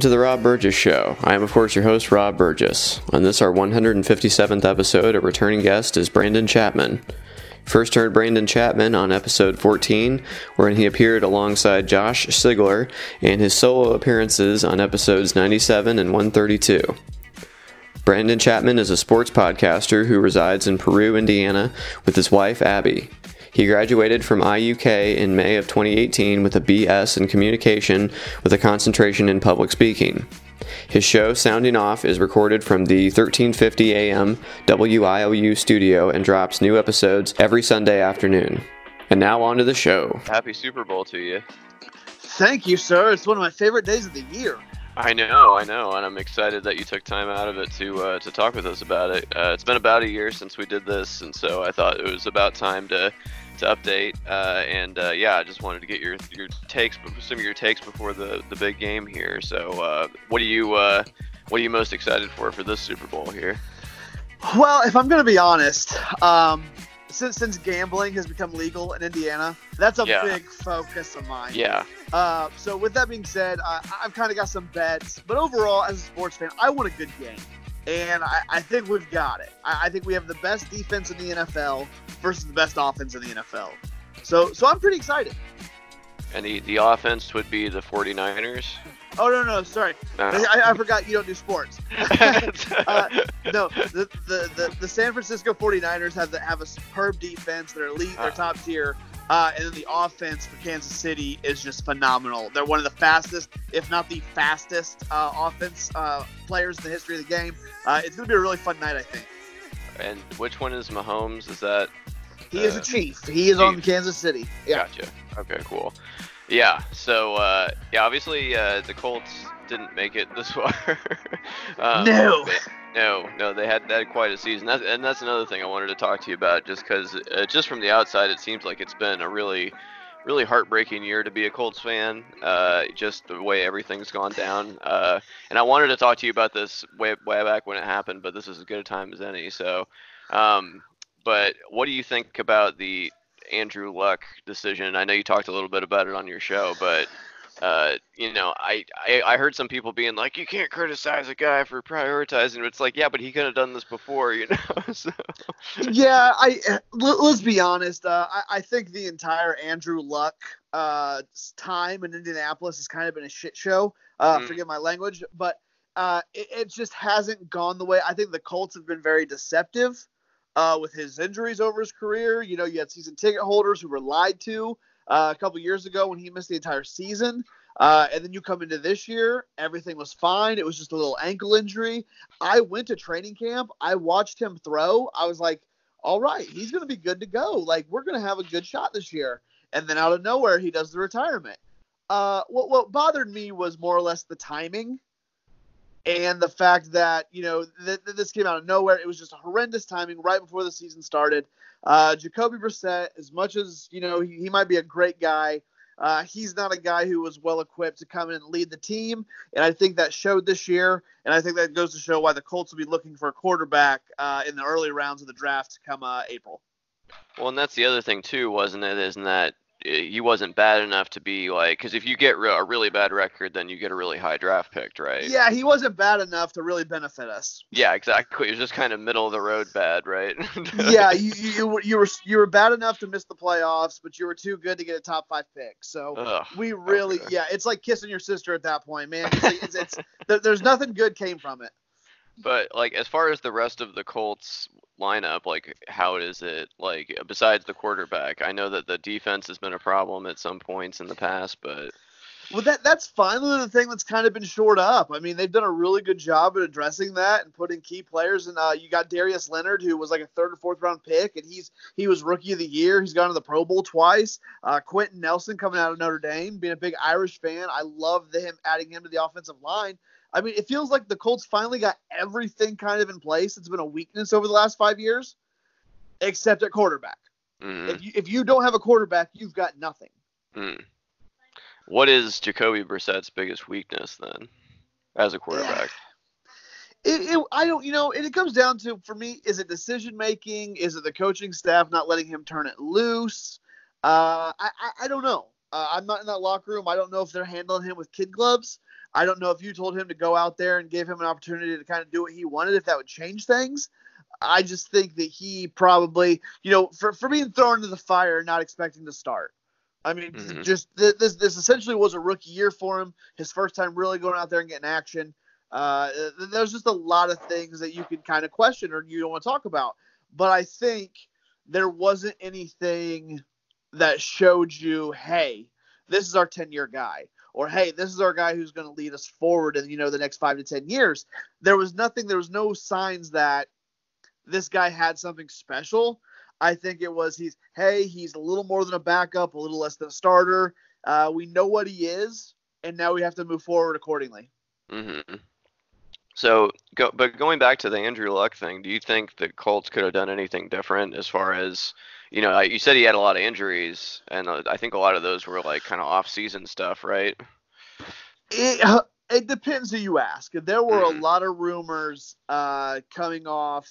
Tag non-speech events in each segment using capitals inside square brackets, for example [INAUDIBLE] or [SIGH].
welcome to the Rob Burgess Show. I am, of course, your host, Rob Burgess. On this, our 157th episode, a returning guest is Brandon Chapman. First heard Brandon Chapman on episode 14, wherein he appeared alongside Josh Sigler, and his solo appearances on episodes 97 and 132. Brandon Chapman is a sports podcaster who resides in Peru, Indiana, with his wife, Abby. He graduated from IUK in May of 2018 with a BS in communication with a concentration in public speaking. His show, Sounding Off, is recorded from the 1350 AM WIOU studio and drops new episodes every Sunday afternoon. And now on to the show. Happy Super Bowl to you. Thank you, sir. It's one of my favorite days of the year. I know, I know, and I'm excited that you took time out of it to uh, to talk with us about it. Uh, it's been about a year since we did this, and so I thought it was about time to to update. Uh, and uh, yeah, I just wanted to get your your takes, some of your takes before the the big game here. So, uh, what are you uh, what are you most excited for for this Super Bowl here? Well, if I'm going to be honest, um, since since gambling has become legal in Indiana, that's a yeah. big focus of mine. Yeah. Uh, so with that being said, I, I've kind of got some bets, but overall, as a sports fan, I want a good game, and I, I think we've got it. I, I think we have the best defense in the NFL versus the best offense in the NFL. So so I'm pretty excited. And the, the offense would be the 49ers? Oh no no sorry no. I, I, forgot you don't do sports. [LAUGHS] uh, no the, the, the, the San Francisco 49ers have the, have a superb defense. They're elite. They're uh. top tier. Uh, and then the offense for Kansas City is just phenomenal. They're one of the fastest, if not the fastest, uh, offense uh, players in the history of the game. Uh, it's going to be a really fun night, I think. And which one is Mahomes? Is that? He is a chief. He is chief. on Kansas City. Yeah. Gotcha. Okay, cool. Yeah. So uh, yeah, obviously uh, the Colts didn't make it this [LAUGHS] far. um, no. no, no, they had, had quite a season, that's, and that's another thing I wanted to talk to you about, just because, uh, just from the outside, it seems like it's been a really, really heartbreaking year to be a Colts fan. Uh, just the way everything's gone down. Uh, and I wanted to talk to you about this way, way back when it happened, but this is as good a time as any. So, um, but what do you think about the Andrew Luck decision? I know you talked a little bit about it on your show, but uh, you know, I, I I heard some people being like, you can't criticize a guy for prioritizing. It's like, yeah, but he could have done this before, you [LAUGHS] know. so. Yeah, I let, us be honest. Uh, I, I think the entire Andrew Luck uh, time in Indianapolis has kind of been a shit show. Uh, mm. Forgive my language, but uh, it, it, just hasn't gone the way. I think the Colts have been very deceptive uh, with his injuries over his career. You know, you had season ticket holders who were lied to uh, a couple years ago when he missed the entire season. Uh, and then you come into this year, everything was fine. It was just a little ankle injury. I went to training camp. I watched him throw. I was like, all right, he's going to be good to go. Like, we're going to have a good shot this year. And then out of nowhere, he does the retirement. Uh, what, what bothered me was more or less the timing and the fact that you know th- th- this came out of nowhere. It was just a horrendous timing right before the season started. Uh, Jacoby Brissett, as much as you know he, he might be a great guy, uh, he's not a guy who was well equipped to come in and lead the team, and I think that showed this year. And I think that goes to show why the Colts will be looking for a quarterback uh, in the early rounds of the draft come uh, April. Well, and that's the other thing too, wasn't it? Isn't that Eh, he wasn't bad enough to be like because if you get a really bad record then you get a really high draft pick right? Yeah he wasn't bad enough to really benefit us. Yeah exactly. It was just kind of middle of the road bad right? [LAUGHS] Yeah you, you, you were you were bad enough to miss the playoffs but you were too good to get a top five pick. So Ugh, we really okay. yeah it's like kissing your sister at that point man. It's, it's, it's there's nothing good came from it but like as far as the rest of the Colts lineup, like how is it like besides the quarterback? I know that the defense has been a problem at some points in the past, but well, that that's finally the thing that's kind of been shored up. I mean, they've done a really good job at addressing that and putting key players. And uh, you got Darius Leonard, who was like a third or fourth round pick, and he's he was rookie of the year. He's gone to the Pro Bowl twice. Uh, Quenton Nelson coming out of Notre Dame, being a big Irish fan, I love the, him adding him to the offensive line. I mean, it feels like the Colts finally got everything kind of in place. It's been a weakness over the last five years, except at quarterback. Mm. If, you, if you don't have a quarterback, you've got nothing. Mm. What is Jacoby Brissett's biggest weakness then, as a quarterback? [SIGHS] It, it, I don't, you know, it comes down to for me, is it decision making? Is it the coaching staff not letting him turn it loose? Uh, I, I, I don't know. Uh, I'm not in that locker room. I don't know if they're handling him with kid gloves. I don't know if you told him to go out there and give him an opportunity to kind of do what he wanted, if that would change things. I just think that he probably, you know, for, for being thrown into the fire, and not expecting to start. I mean, mm-hmm. just th- this this essentially was a rookie year for him. His first time really going out there and getting action. Uh, there's just a lot of things that you can kind of question or you don't want to talk about. But I think there wasn't anything that showed you, hey, this is our 10 year guy, or hey, this is our guy who's going to lead us forward in you know the next five to 10 years. There was nothing. There was no signs that this guy had something special. I think it was he's hey, he's a little more than a backup, a little less than a starter. Uh, we know what he is, and now we have to move forward accordingly. Mm-hmm. So, go, but going back to the Andrew Luck thing, do you think the Colts could have done anything different as far as, you know, you said he had a lot of injuries, and uh, I think a lot of those were like kind of off-season stuff, right? It, uh, it depends who you ask. There were mm. a lot of rumors uh, coming off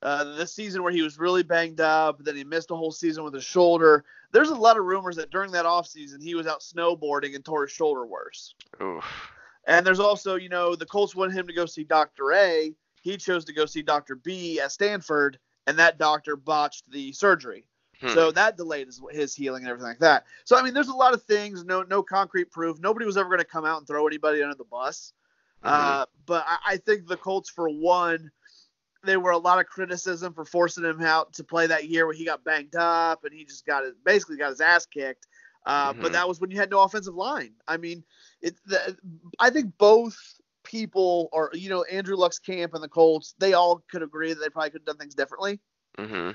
uh, the season where he was really banged up, then he missed a whole season with his shoulder. There's a lot of rumors that during that offseason he was out snowboarding and tore his shoulder worse. Oof. And there's also, you know, the Colts wanted him to go see Dr. A. He chose to go see Dr. B at Stanford, and that doctor botched the surgery. Hmm. So that delayed his, his healing and everything like that. So I mean, there's a lot of things, no no concrete proof. Nobody was ever going to come out and throw anybody under the bus. Mm-hmm. Uh, but I, I think the Colts, for one, there were a lot of criticism for forcing him out to play that year where he got banged up and he just got his, basically got his ass kicked. Uh, mm-hmm. But that was when you had no offensive line. I mean, it. The, I think both people, are, you know, Andrew Luck's camp and the Colts, they all could agree that they probably could have done things differently. Mm-hmm.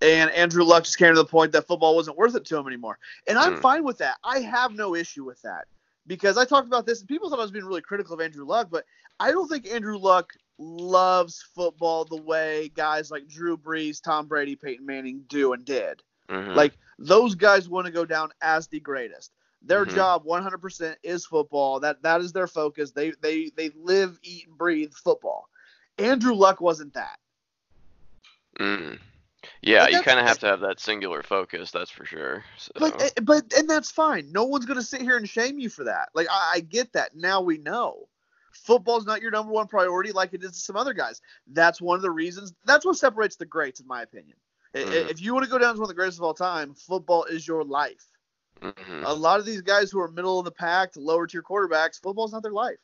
And Andrew Luck just came to the point that football wasn't worth it to him anymore. And I'm mm. fine with that. I have no issue with that because I talked about this and people thought I was being really critical of Andrew Luck, but I don't think Andrew Luck loves football the way guys like Drew Brees, Tom Brady, Peyton Manning do and did. Mm-hmm. Like those guys want to go down as the greatest. Their mm-hmm. job 100% is football. That that is their focus. They they they live, eat, and breathe football. Andrew Luck wasn't that. Mm. Yeah, you kind of have to have that singular focus. That's for sure. So. But eh, but and that's fine. No one's gonna sit here and shame you for that. Like I, I get that. Now we know football's not your number one priority like it is to some other guys. That's one of the reasons. That's what separates the greats, in my opinion. Mm-hmm. If you want to go down as one of the greatest of all time, football is your life. Mm-hmm. A lot of these guys who are middle of the pack, lower tier quarterbacks, football's not their life.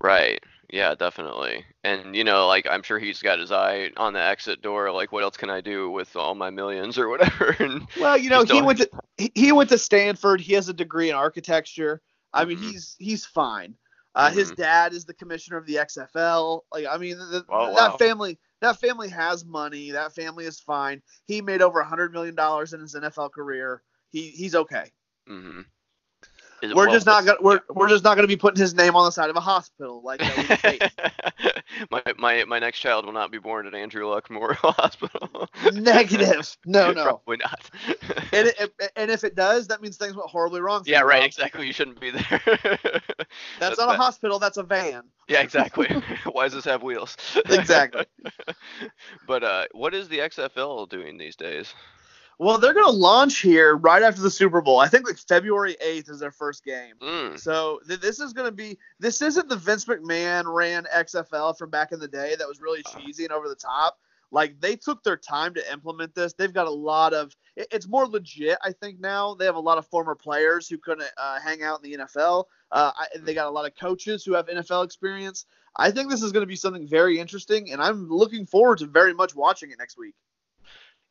Right. Yeah, definitely. And you know, like I'm sure he's got his eye on the exit door. Like, what else can I do with all my millions or [LAUGHS] whatever? well, you know, he went to he went to Stanford. He has a degree in architecture. I mean, mm-hmm. he's he's fine. Uh, mm-hmm. His dad is the commissioner of the XFL. Like, I mean, the, oh, that wow. family that family has money. That family is fine. He made over a hundred million dollars in his NFL career. He he's okay. Mm-hmm. We're well, just not gonna we're, we're just not gonna be putting his name on the side of a hospital like [LAUGHS] [LAUGHS] my, my my next child will not be born at Andrew Luck Memorial [LAUGHS] Hospital. Negative. No, no. Probably not. and, it, and if it does, that means things went horribly wrong. yeah, right. Exactly. You shouldn't be there. that's, that's, not bad. a hospital. That's a van. Yeah, exactly. Why does this have wheels? exactly. but uh, what is the XFL doing these days? Well, they're going to launch here right after the Super Bowl. I think like February 8th is their first game. Mm. So th- this is going to be this isn't the Vince McMahon ran XFL from back in the day that was really uh. cheesy and over the top. Like they took their time to implement this. They've got a lot of it, it's more legit, I think now. They have a lot of former players who couldn't uh, hang out in the NFL. Uh, I, they got a lot of coaches who have NFL experience. I think this is going to be something very interesting, and I'm looking forward to very much watching it next week.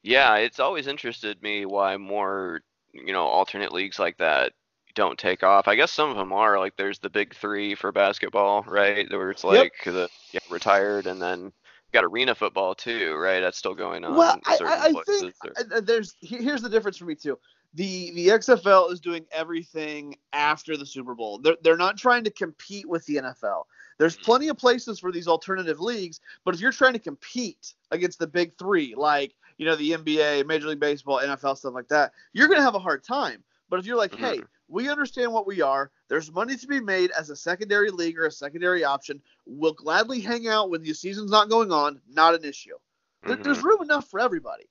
Yeah, it's always interested me why more, you know, alternate leagues like that don't take off. I guess some of them are like there's the big three for basketball, right? Where it's like yep. the yeah, retired and then got arena football too, right? That's still going on. Well, I, I think or... there's here's the difference for me too. The the XFL is doing everything after the Super Bowl. They're they're not trying to compete with the NFL. There's mm. plenty of places for these alternative leagues, but if you're trying to compete against the big three, like you know, the NBA, Major League Baseball, NFL, stuff like that, you're going to have a hard time. But if you're like, mm-hmm. hey, we understand what we are, there's money to be made as a secondary league or a secondary option, we'll gladly hang out when the season's not going on, not an issue. Mm-hmm. There's room enough for everybody.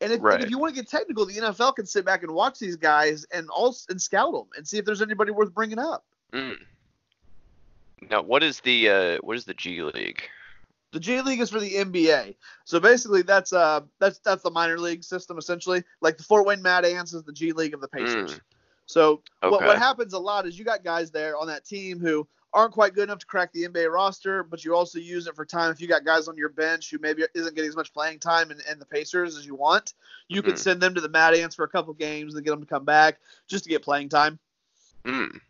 And if, right. if, you want to get technical, the NFL can sit back and watch these guys and all and scout them and see if there's anybody worth bringing up. Mm. Now, what is the uh, what is the G League? The G League is for the NBA. So basically, that's uh that's that's the minor league system essentially. Like the Fort Wayne Mad Ants is the G League of the Pacers. Mm. So okay. what what happens a lot is you got guys there on that team who aren't quite good enough to crack the NBA roster, but you also use it for time. If you got guys on your bench who maybe isn't getting as much playing time in, in the Pacers as you want, you mm. could send them to the Mad Ants for a couple games and get them to come back just to get playing time. Mm.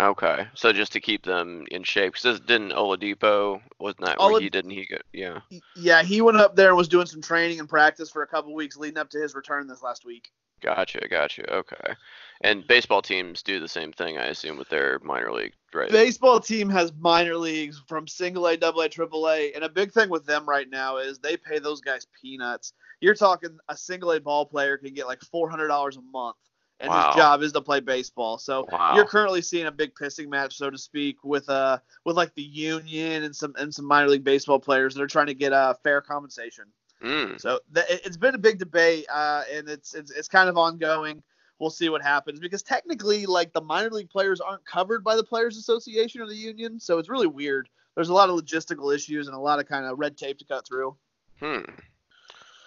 Okay, so just to keep them in shape, because didn't Oladipo wasn't that Olad- where he didn't he go? Yeah. Yeah, he went up there and was doing some training and practice for a couple weeks leading up to his return this last week. Gotcha, gotcha. Okay. And baseball teams do the same thing, I assume, with their minor league, right? Baseball team has minor leagues from single A, double A, triple A, and a big thing with them right now is they pay those guys peanuts. You're talking a single A ball player can get like four hundred dollars a month and wow. his job is to play baseball. So wow. you're currently seeing a big pissing match, so to speak, with uh with like the union and some and some minor league baseball players that are trying to get uh, fair compensation. Mm. So th- it's been a big debate, uh, and it's, it's it's kind of ongoing. We'll see what happens because technically, like the minor league players aren't covered by the Players Association or the union, so it's really weird. There's a lot of logistical issues and a lot of kind of red tape to cut through. Hmm.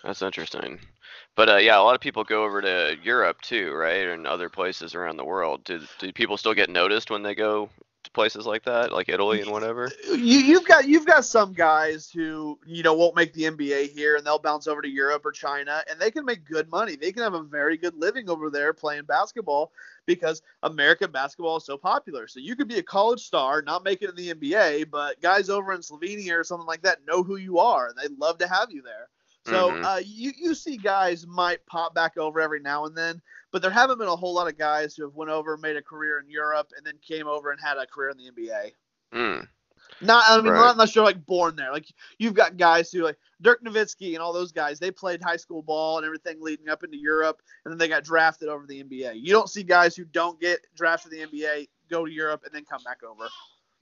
That's interesting. But uh, yeah, a lot of people go over to Europe too, right, and other places around the world. Do, do people still get noticed when they go to places like that, like Italy and whatever? You, you've got you've got some guys who you know won't make the NBA here, and they'll bounce over to Europe or China, and they can make good money. They can have a very good living over there playing basketball because American basketball is so popular. So you could be a college star, not make it in the NBA, but guys over in Slovenia or something like that know who you are, and they'd love to have you there. So mm-hmm. uh, you you see guys might pop back over every now and then, but there haven't been a whole lot of guys who have went over, made a career in Europe, and then came over and had a career in the NBA. Mm. Not I mean right. not unless you're like born there. Like you've got guys who like Dirk Nowitzki and all those guys. They played high school ball and everything leading up into Europe, and then they got drafted over the NBA. You don't see guys who don't get drafted to the NBA go to Europe and then come back over.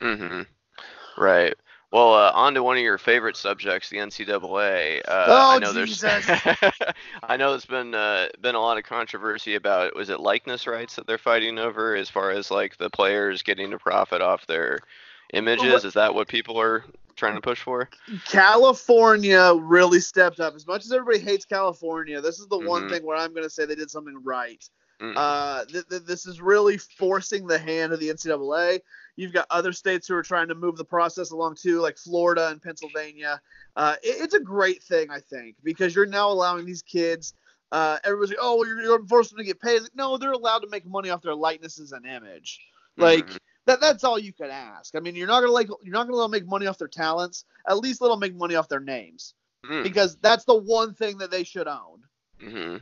Mm-hmm. Right. Well, uh, on to one of your favorite subjects, the NCAA. Uh, oh, [LAUGHS] I know Jesus. there's, I know there's been uh, been a lot of controversy about was it likeness rights that they're fighting over, as far as like the players getting to profit off their images. Is that what people are trying to push for? California really stepped up. As much as everybody hates California, this is the mm-hmm. one thing where I'm going to say they did something right. Uh, th- th- this is really forcing the hand of the NCAA. You've got other states who are trying to move the process along too, like Florida and Pennsylvania. Uh, it, it's a great thing, I think, because you're now allowing these kids. Uh, everybody's like, oh, well, you're, you're forcing them to get paid. Like, no, they're allowed to make money off their likenesses and image. Like mm-hmm. that. That's all you can ask. I mean, you're not gonna like. You're not gonna let them make money off their talents. At least let them make money off their names, mm-hmm. because that's the one thing that they should own. Mm-hmm.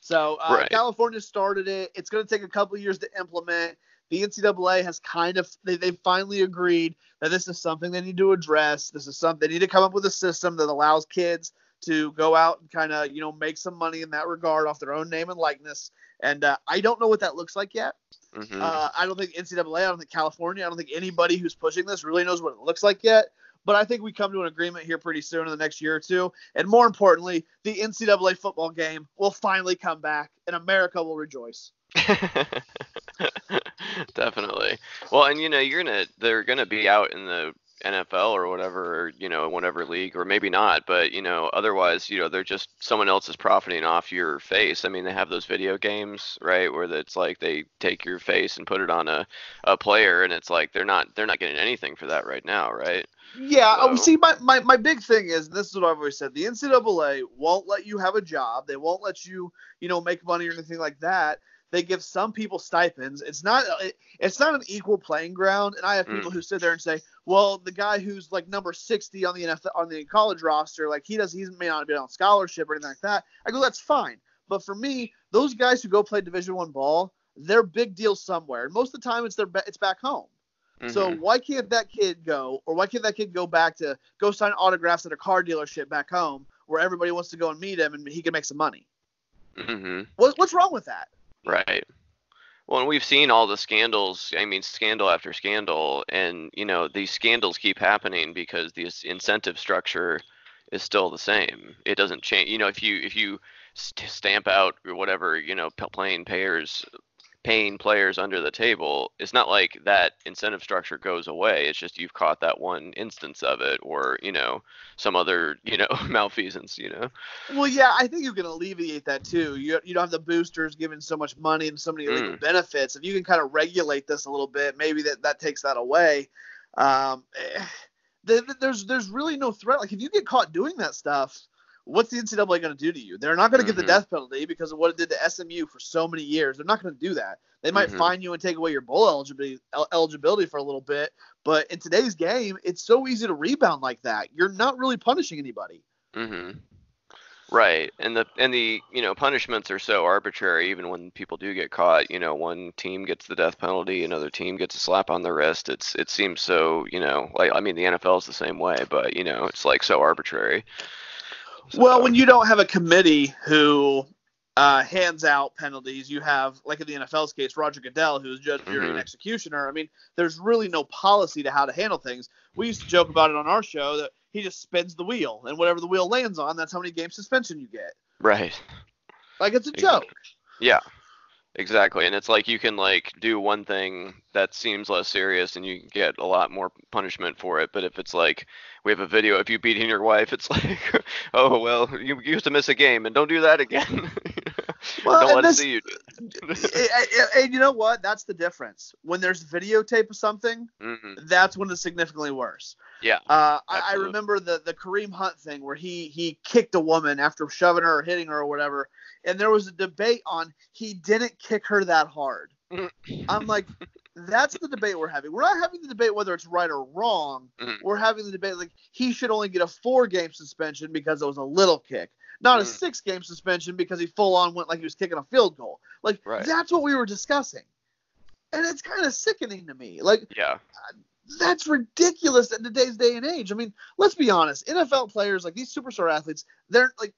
So uh, right. California started it. It's going to take a couple years to implement the NCAA has kind of they, they finally agreed that this is something they need to address. This is something they need to come up with a system that allows kids to go out and kind of you know make some money in that regard off their own name and likeness. And uh, I don't know what that looks like yet. Mm-hmm. Uh, I don't think NCAA, I don't think California, I don't think anybody who's pushing this really knows what it looks like yet. But I think we come to an agreement here pretty soon in the next year or two. And more importantly, the NCAA football game will finally come back, and America will rejoice. [LAUGHS] Definitely. Well, and you know, you're gonna they're gonna be out in the NFL or whatever, or, you know, whatever league, or maybe not, but you know, otherwise, you know, they're just someone else is profiting off your face. I mean, they have those video games, right, where it's like they take your face and put it on a, a player, and it's like they're not they're not getting anything for that right now, right? Yeah. So. see, my, my my big thing is this is what I've always said: the NCAA won't let you have a job. They won't let you, you know, make money or anything like that they give some people stipends. It's not it's not an equal playing ground. And I have people mm. who sit there and say, well, the guy who's like number 60 on the NFL on the college roster, like he does, he may not be on scholarship or anything like that. I go, that's fine. But for me, those guys who go play Division One ball, they're big deal somewhere. And most of the time, it's their it's back home. Mm-hmm. So why can't that kid go, or why can't that kid go back to go sign autographs at a car dealership back home, where everybody wants to go and meet him, and he can make some money? Mm-hmm. What, what's wrong with that? Right. Well, and we've seen all the scandals. I mean, scandal after scandal, and you know these scandals keep happening because the incentive structure is still the same. It doesn't change. You know, if you if you stamp out or whatever, you know, playing payers paying players under the table, it's not like that incentive structure goes away. It's just you've caught that one instance of it, or you know, some other [LAUGHS] you know malfeasance. You know. Well, yeah, I think you can alleviate that too. You you don't have the boosters giving so much money and so many mm. benefits. If you can kind of regulate this a little bit, maybe that that takes that away. Um, eh, there's there's really no threat. Like if you get caught doing that stuff what's the NCAA going to do to you? They're not going to mm-hmm. give the death penalty because of what it did to SMU for so many years. They're not going to do that. They might mm-hmm. fine you and take away your bowl eligibility eligibility for a little bit, but in today's game, it's so easy to rebound like that. You're not really punishing anybody. Mm-hmm. Right, and the and the you know punishments are so arbitrary. Even when people do get caught, you know, one team gets the death penalty, another team gets a slap on the wrist. It's it seems so you know like I mean the NFL is the same way, but you know it's like so arbitrary. So, well, when you don't have a committee who uh, hands out penalties, you have, like in the NFL's case, Roger Goodell, who's judge, jury, mm-hmm. and executioner. I mean, there's really no policy to how to handle things. We used to joke about it on our show that he just spins the wheel, and whatever the wheel lands on, that's how many game suspension you get. Right. Like it's a joke. Yeah. Exactly, and it's like you can like do one thing that seems less serious, and you get a lot more punishment for it. But if it's like we have a video of you beating your wife, it's [LAUGHS] like, oh well, you used to miss a game, and don't do that again. [LAUGHS] well, don't let this, see you. and, you know what? That's the difference. When there's videotape of something, mm-hmm. that's when it's significantly worse. Yeah. Uh, I, I remember the the Kareem Hunt thing where he he kicked a woman after shoving her or hitting her or whatever and there was a debate on he didn't kick her that hard. I'm like, that's the debate we're having. We're not having the debate whether it's right or wrong. Mm-hmm. We're having the debate like he should only get a four game suspension because it was a little kick, not mm-hmm. a six game suspension because he full on went like he was kicking a field goal. Like right. that's what we were discussing, and it's kind of sickening to me. Like, yeah. That's ridiculous in today's day and age. I mean, let's be honest. NFL players, like these superstar athletes, they're like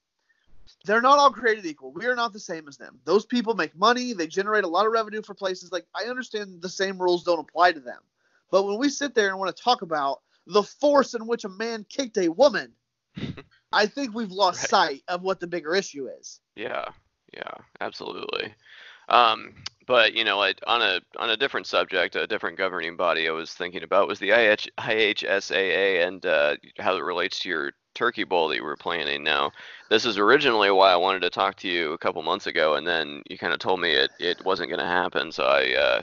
they're not all created equal. We are not the same as them. Those people make money, they generate a lot of revenue for places. Like I understand the same rules don't apply to them. But when we sit there and want to talk about the force in which a man kicked a woman, [LAUGHS] I think we've lost right. sight of what the bigger issue is. Yeah. Yeah, absolutely. Um, but you know, like on a on a different subject, a different governing body I was thinking about was the IH, IHSAA and uh, how it relates to your Turkey Bowl that you were planning. Now, this is originally why I wanted to talk to you a couple months ago, and then you kind of told me it, it wasn't going to happen. So I, uh,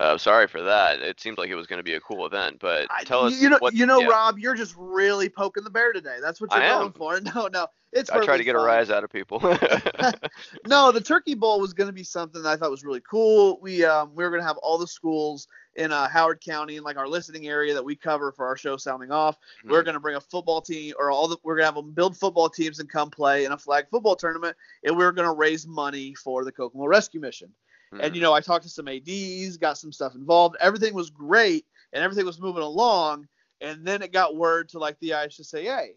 uh, sorry for that. It seemed like it was going to be a cool event, but tell us. You know, what, you know, yeah. Rob, you're just really poking the bear today. That's what you're I going am. for. [LAUGHS] No, no, it's. I try to get fun. a rise out of people. [LAUGHS] no, the Turkey Bowl was going to be something that I thought was really cool. We um, we were going to have all the schools in uh, Howard County, in like our listening area that we cover for our show Sounding Off. Mm-hmm. We're going to bring a football team, or all the we're going to have them build football teams and come play in a flag football tournament, and we're going to raise money for the Kokomo Rescue Mission. Mm-hmm. And you know, I talked to some ads, got some stuff involved. Everything was great, and everything was moving along. And then it got word to like the IHSAA,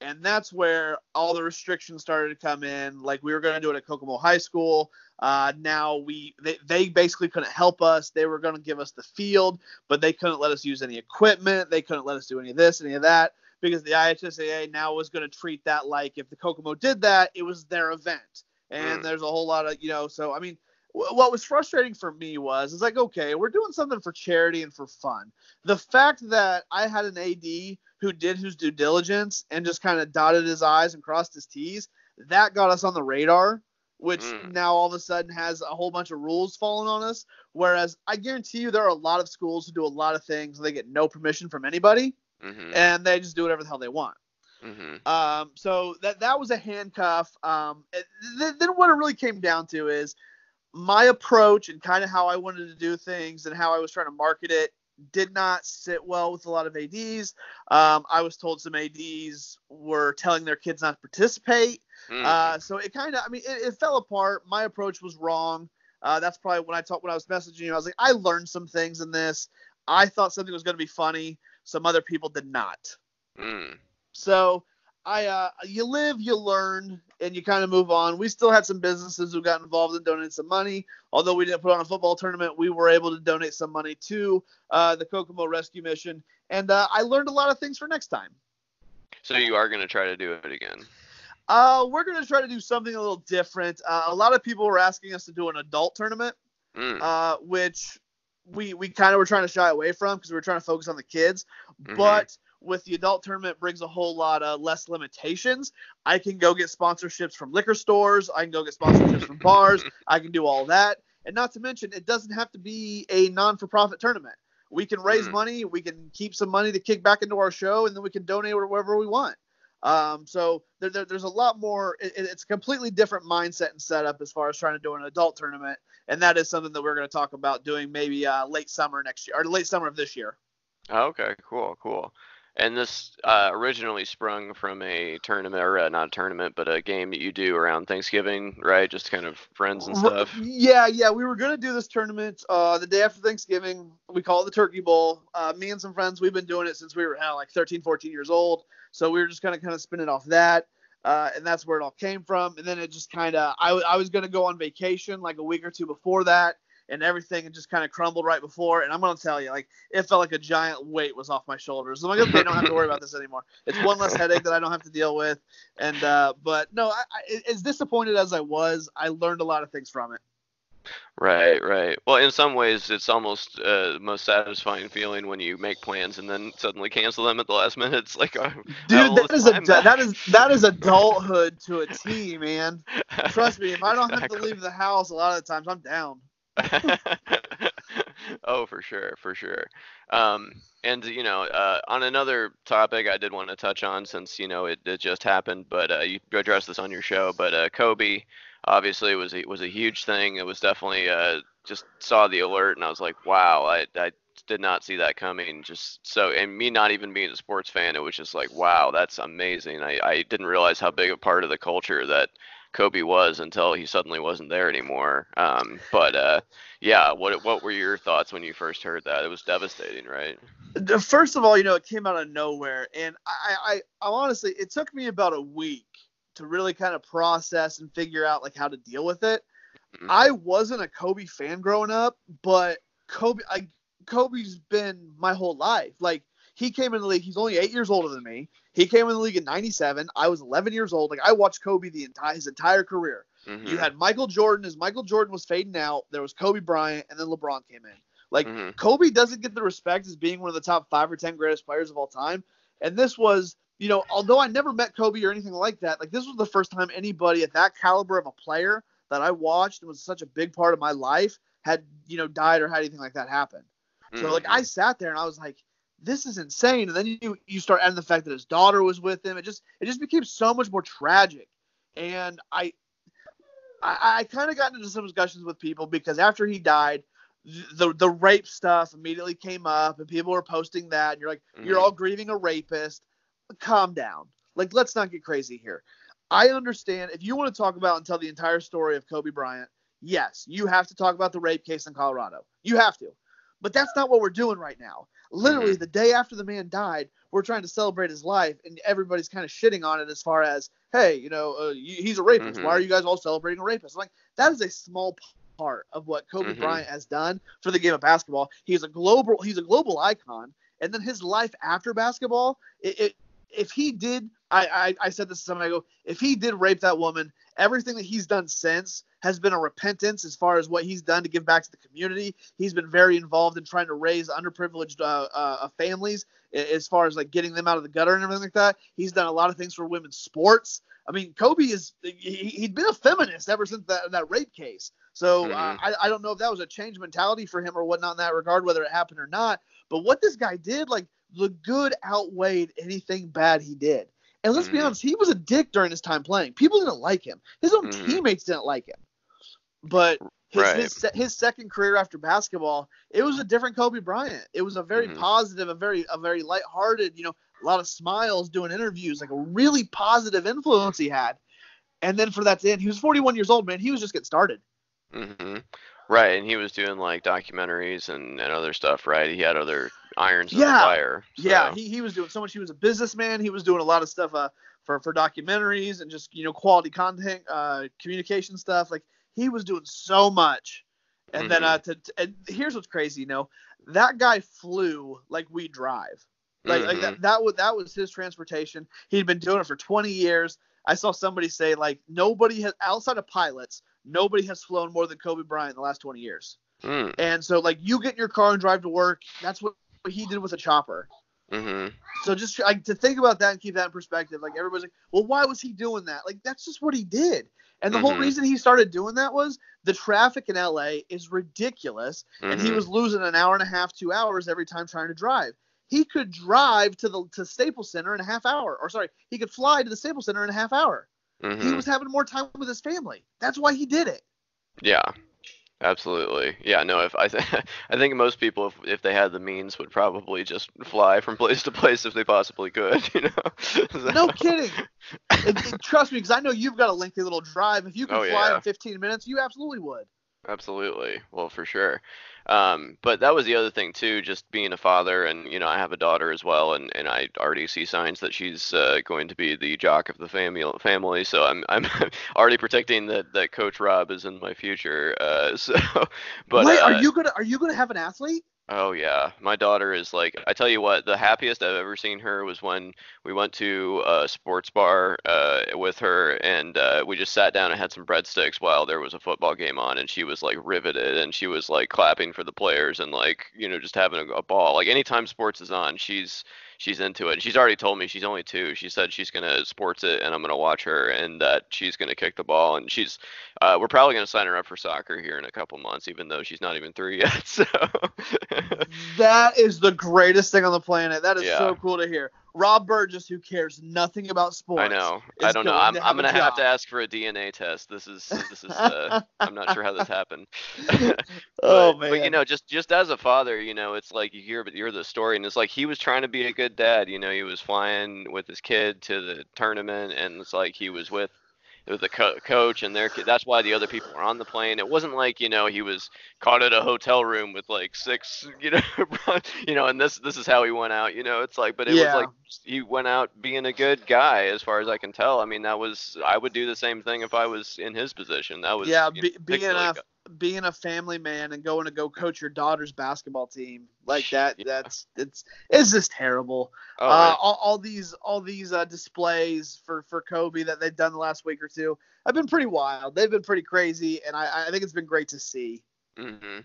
and that's where all the restrictions started to come in. Like we were going to do it at Kokomo High School. Uh, now we they, they basically couldn't help us. They were going to give us the field, but they couldn't let us use any equipment. They couldn't let us do any of this, any of that, because the IHSAA now was going to treat that like if the Kokomo did that, it was their event. And mm. there's a whole lot of you know. So I mean, what was frustrating for me was it's like okay we're doing something for charity and for fun the fact that i had an ad who did his due diligence and just kind of dotted his i's and crossed his t's that got us on the radar which mm. now all of a sudden has a whole bunch of rules falling on us. Whereas I guarantee you there are a lot of schools who do a lot of things they get no permission from anybody, mm-hmm. and they just do whatever the hell they want. Mm-hmm. Um, so that that was a handcuff. Um, th- then what it really came down to is my approach and kind of how I wanted to do things and how I was trying to market it did not sit well with a lot of ads. Um, I was told some ads were telling their kids not to participate. Mm. Uh, so it kind of, I mean, it, it, fell apart. My approach was wrong. Uh, that's probably when I talked when I was messaging you. I was like, I learned some things in this. I thought something was going to be funny. Some other people did not. Mm. So I, uh, you live, you learn, and you kind of move on. We still had some businesses who got involved and donated some money. Although we didn't put on a football tournament, we were able to donate some money to uh, the Kokomo Rescue Mission, and uh, I learned a lot of things for next time. So you are going to try to do it again. Uh, we're going to try to do something a little different. Uh, a lot of people were asking us to do an adult tournament. mm. uh, which we we kind of were trying to shy away from because we were trying to focus on the kids. Mm-hmm. But with the adult tournament brings a whole lot of less limitations. I can go get sponsorships from liquor stores. I can go get sponsorships from bars. [LAUGHS] I can do all that. And not to mention, it doesn't have to be a non-for-profit tournament. We can raise mm. money. We can keep some money to kick back into our show, and then we can donate wherever we want. Um, so there, there, there's a lot more. It, it's a completely different mindset and setup as far as trying to do an adult tournament, and that is something that we're going to talk about doing maybe uh, late summer next year or late summer of this year. Okay, cool, cool. And this uh, originally sprung from a tournament, or uh, not a tournament, but a game that you do around Thanksgiving, right? Just kind of friends and stuff. Yeah, yeah. We were gonna do this tournament uh, the day after Thanksgiving. We call it the Turkey Bowl. Uh, me and some friends, we've been doing it since we were uh, like 13, 14 years old. So we were just gonna kind of spin it off that. Uh, and that's where it all came from. And then it just kind of, I, I was going to go on vacation like a week or two before that and everything had just kind of crumbled right before. And I'm gonna tell you, like it felt like a giant weight was off my shoulders. I'm like, okay, I don't have to worry about this anymore. It's one less headache that I don't have to deal with. And uh, but no, I, I, as disappointed as I was, I learned a lot of things from it. Right, right. Well, in some ways, it's almost uh, the most satisfying feeling when you make plans and then suddenly cancel them at the last minute. It's like, oh, dude, that is a that is that is adulthood to a T, man. Trust me, if I don't have to leave the house, a lot of the times I'm down. [LAUGHS] oh, for sure, for sure. Um, and you know, uh, on another topic, I did want to touch on since you know it, it just happened, but uh, you addressed this on your show. But uh, Kobe, obviously, was a, was a huge thing. It was definitely uh, just saw the alert, and I was like, wow, I, I did not see that coming. Just so, and me not even being a sports fan, it was just like, wow, that's amazing. I, I didn't realize how big a part of the culture that Kobe was until he suddenly wasn't there anymore. Um, but uh, yeah, what what were your thoughts when you first heard that? It was devastating, right? First of all, you know, it came out of nowhere, and I, I, I honestly, it took me about a week to really kind of process and figure out like how to deal with it. Mm-hmm. I wasn't a Kobe fan growing up, but Kobe, I, Kobe's been my whole life. Like he came in the league. He's only eight years older than me. He came in the league in '97. I was 11 years old. Like I watched Kobe the entire his entire career. Mm-hmm. You had Michael Jordan. As Michael Jordan was fading out, there was Kobe Bryant, and then LeBron came in. Like mm-hmm. Kobe doesn't get the respect as being one of the top five or ten greatest players of all time. And this was, you know, although I never met Kobe or anything like that, like this was the first time anybody at that caliber of a player that I watched and was such a big part of my life had, you know, died or had anything like that happen. Mm-hmm. So like I sat there and I was like, this is insane. And then you you start adding the fact that his daughter was with him. It just it just became so much more tragic. And I I, I kind of got into some discussions with people because after he died, the the rape stuff immediately came up and people were posting that and you're like mm-hmm. you're all grieving a rapist. Calm down. Like let's not get crazy here. I understand if you want to talk about and tell the entire story of Kobe Bryant, yes, you have to talk about the rape case in Colorado. You have to. But that's not what we're doing right now. Literally, mm-hmm. the day after the man died, we're trying to celebrate his life, and everybody's kind of shitting on it as far as, hey, you know, uh, he's a rapist. Mm-hmm. Why are you guys all celebrating a rapist? I'm like, that is a small part of what Kobe mm-hmm. Bryant has done for the game of basketball. He's a global, he's a global icon, and then his life after basketball, it, it if he did, I, I, I said this to somebody, I go, if he did rape that woman, everything that he's done since has been a repentance as far as what he's done to give back to the community. He's been very involved in trying to raise underprivileged uh, uh, families as far as like getting them out of the gutter and everything like that. He's done a lot of things for women's sports. I mean, Kobe is he, had been a feminist ever since that that rape case. So uh, mm-hmm. uh, I, I don't know if that was a change mentality for him or whatnot in that regard, whether it happened or not. But what this guy did, like the good outweighed anything bad he did. And let's mm-hmm. be honest, he was a dick during his time playing. People didn't like him. His own mm-hmm. teammates didn't like him. But his, right. his, his second career after basketball, it was a different Kobe Bryant. It was a very mm-hmm. positive, a very a very lighthearted, you know, a lot of smiles doing interviews, like a really positive influence he had. And then for that to end, he was 41 years old, man. He was just getting started. Mm-hmm. Right, and he was doing like documentaries and, and other stuff, right? He had other irons in yeah. the fire. So. Yeah, he, he was doing so much. He was a businessman. He was doing a lot of stuff uh, for for documentaries and just you know quality content, uh, communication stuff. Like he was doing so much. And mm-hmm. then uh, to, to, and here's what's crazy, you know, that guy flew like we drive. Like, mm-hmm. like that, mm-hmm. that was that was his transportation. He'd been doing it for 20 years. I saw somebody say like nobody has outside of pilots, nobody has flown more than Kobe Bryant in the last 20 years. Mm. And so like you get in your car and drive to work. That's what he did with a chopper. hmm So just like to think about that and keep that in perspective. Like everybody's like, well, why was he doing that? Like that's just what he did. And the whole Mhm. reason he started doing that was the traffic in LA is ridiculous, and he Mhm. was losing an hour and a half, two hours every time trying to drive. He could drive to the to Staples Center in a half hour, or sorry, he could fly to the Staples Center in a half hour. He Mhm. was having more time with his family. That's why he did it. Yeah, absolutely. Yeah, no. If I, th- [LAUGHS] I think most people, if, if they had the means, would probably just fly from place to place if they possibly could. [LAUGHS] You know. No kidding. Trust me, because I know you've got a lengthy little drive. If you could Oh, fly yeah. in 15 minutes, you absolutely would. Absolutely. Well, for sure. Um, but that was the other thing too, just being a father, and you know, I have a daughter as well, and, and I already see signs that she's uh, going to be the jock of the family. Family, so I'm I'm [LAUGHS] already predicting that that Coach Rob is in my future. Uh, [LAUGHS] so, but Wait, uh, are you gonna are you gonna have an athlete? Oh yeah, my daughter is like I tell you what, the happiest I've ever seen her was when we went to a sports bar uh, with her and uh, we just sat down and had some breadsticks while there was a football game on and she was like riveted and she was like clapping for the players and like you know just having a, a ball. Like anytime sports is on, she's she's into it. And she's already told me she's only two. She said she's gonna sports it and I'm gonna watch her and that she's gonna kick the ball and she's uh, we're probably gonna sign her up for soccer here in a couple months, even though she's not even three [LAUGHS] yet. So. That is the greatest thing on the planet. That is Yeah. so cool to hear. Rob Burgess, who cares nothing about sports. I know. I don't know. I'm, to I'm gonna have to ask for a DNA test. This is this is. Uh, I'm not sure how this happened. [LAUGHS] [LAUGHS] oh But- man. But you know, just just as a father, you know, it's like you hear but you hear the story, and it's like he was trying to be a good dad. You know, he was flying with his kid to the tournament, and it's like he was with the co- coach and their kid. That's why the other people were on the plane. It wasn't like you know he was caught at a hotel room with like six, [LAUGHS] you know, [LAUGHS] you know, and this this is how he went out. You know, it's like, but it Yeah. was like he went out being a good guy, as far as I can tell. I mean, that was I would do the same thing if I was in his position. That was yeah, you know, being a go- being a family man and going to go coach your daughter's basketball team like [LAUGHS] that. Yeah. That's it's it's just terrible. oh, uh, all, all these all these uh, displays for for Kobe that they've done the last week or two have been pretty wild. They've been pretty crazy, and I, I think it's been great to see. hmm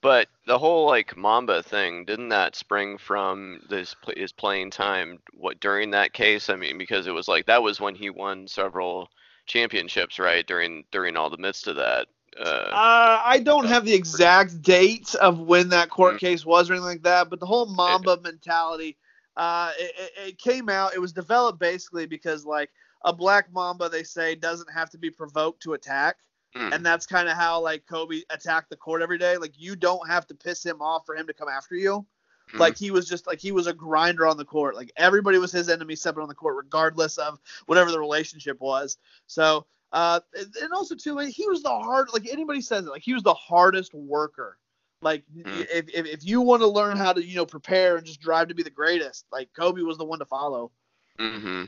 But the whole like Mamba thing, didn't that spring from this his playing time? What during that case? I mean, because it was like that was when he won several championships, right? During during all the midst of that. Uh, Uh, I don't have the exact date of when that court Mhm. case was or anything like that, but the whole Mamba mentality, uh, it, it, came out. It was developed basically because like a black Mamba, they say, doesn't have to be provoked to attack. mm, and that's kind of how like Kobe attacked the court every day. Like you don't have to piss him off for him to come after you. Mhm. Like he was just like he was a grinder on the court. Like everybody was his enemy stepping on the court, regardless of whatever the relationship was. So uh, and also too, he was the hard. Like anybody says it, like he was the hardest worker. Like Mhm. if, if if you want to learn how to you know prepare and just drive to be the greatest, like Kobe was the one to follow. Mm-hmm.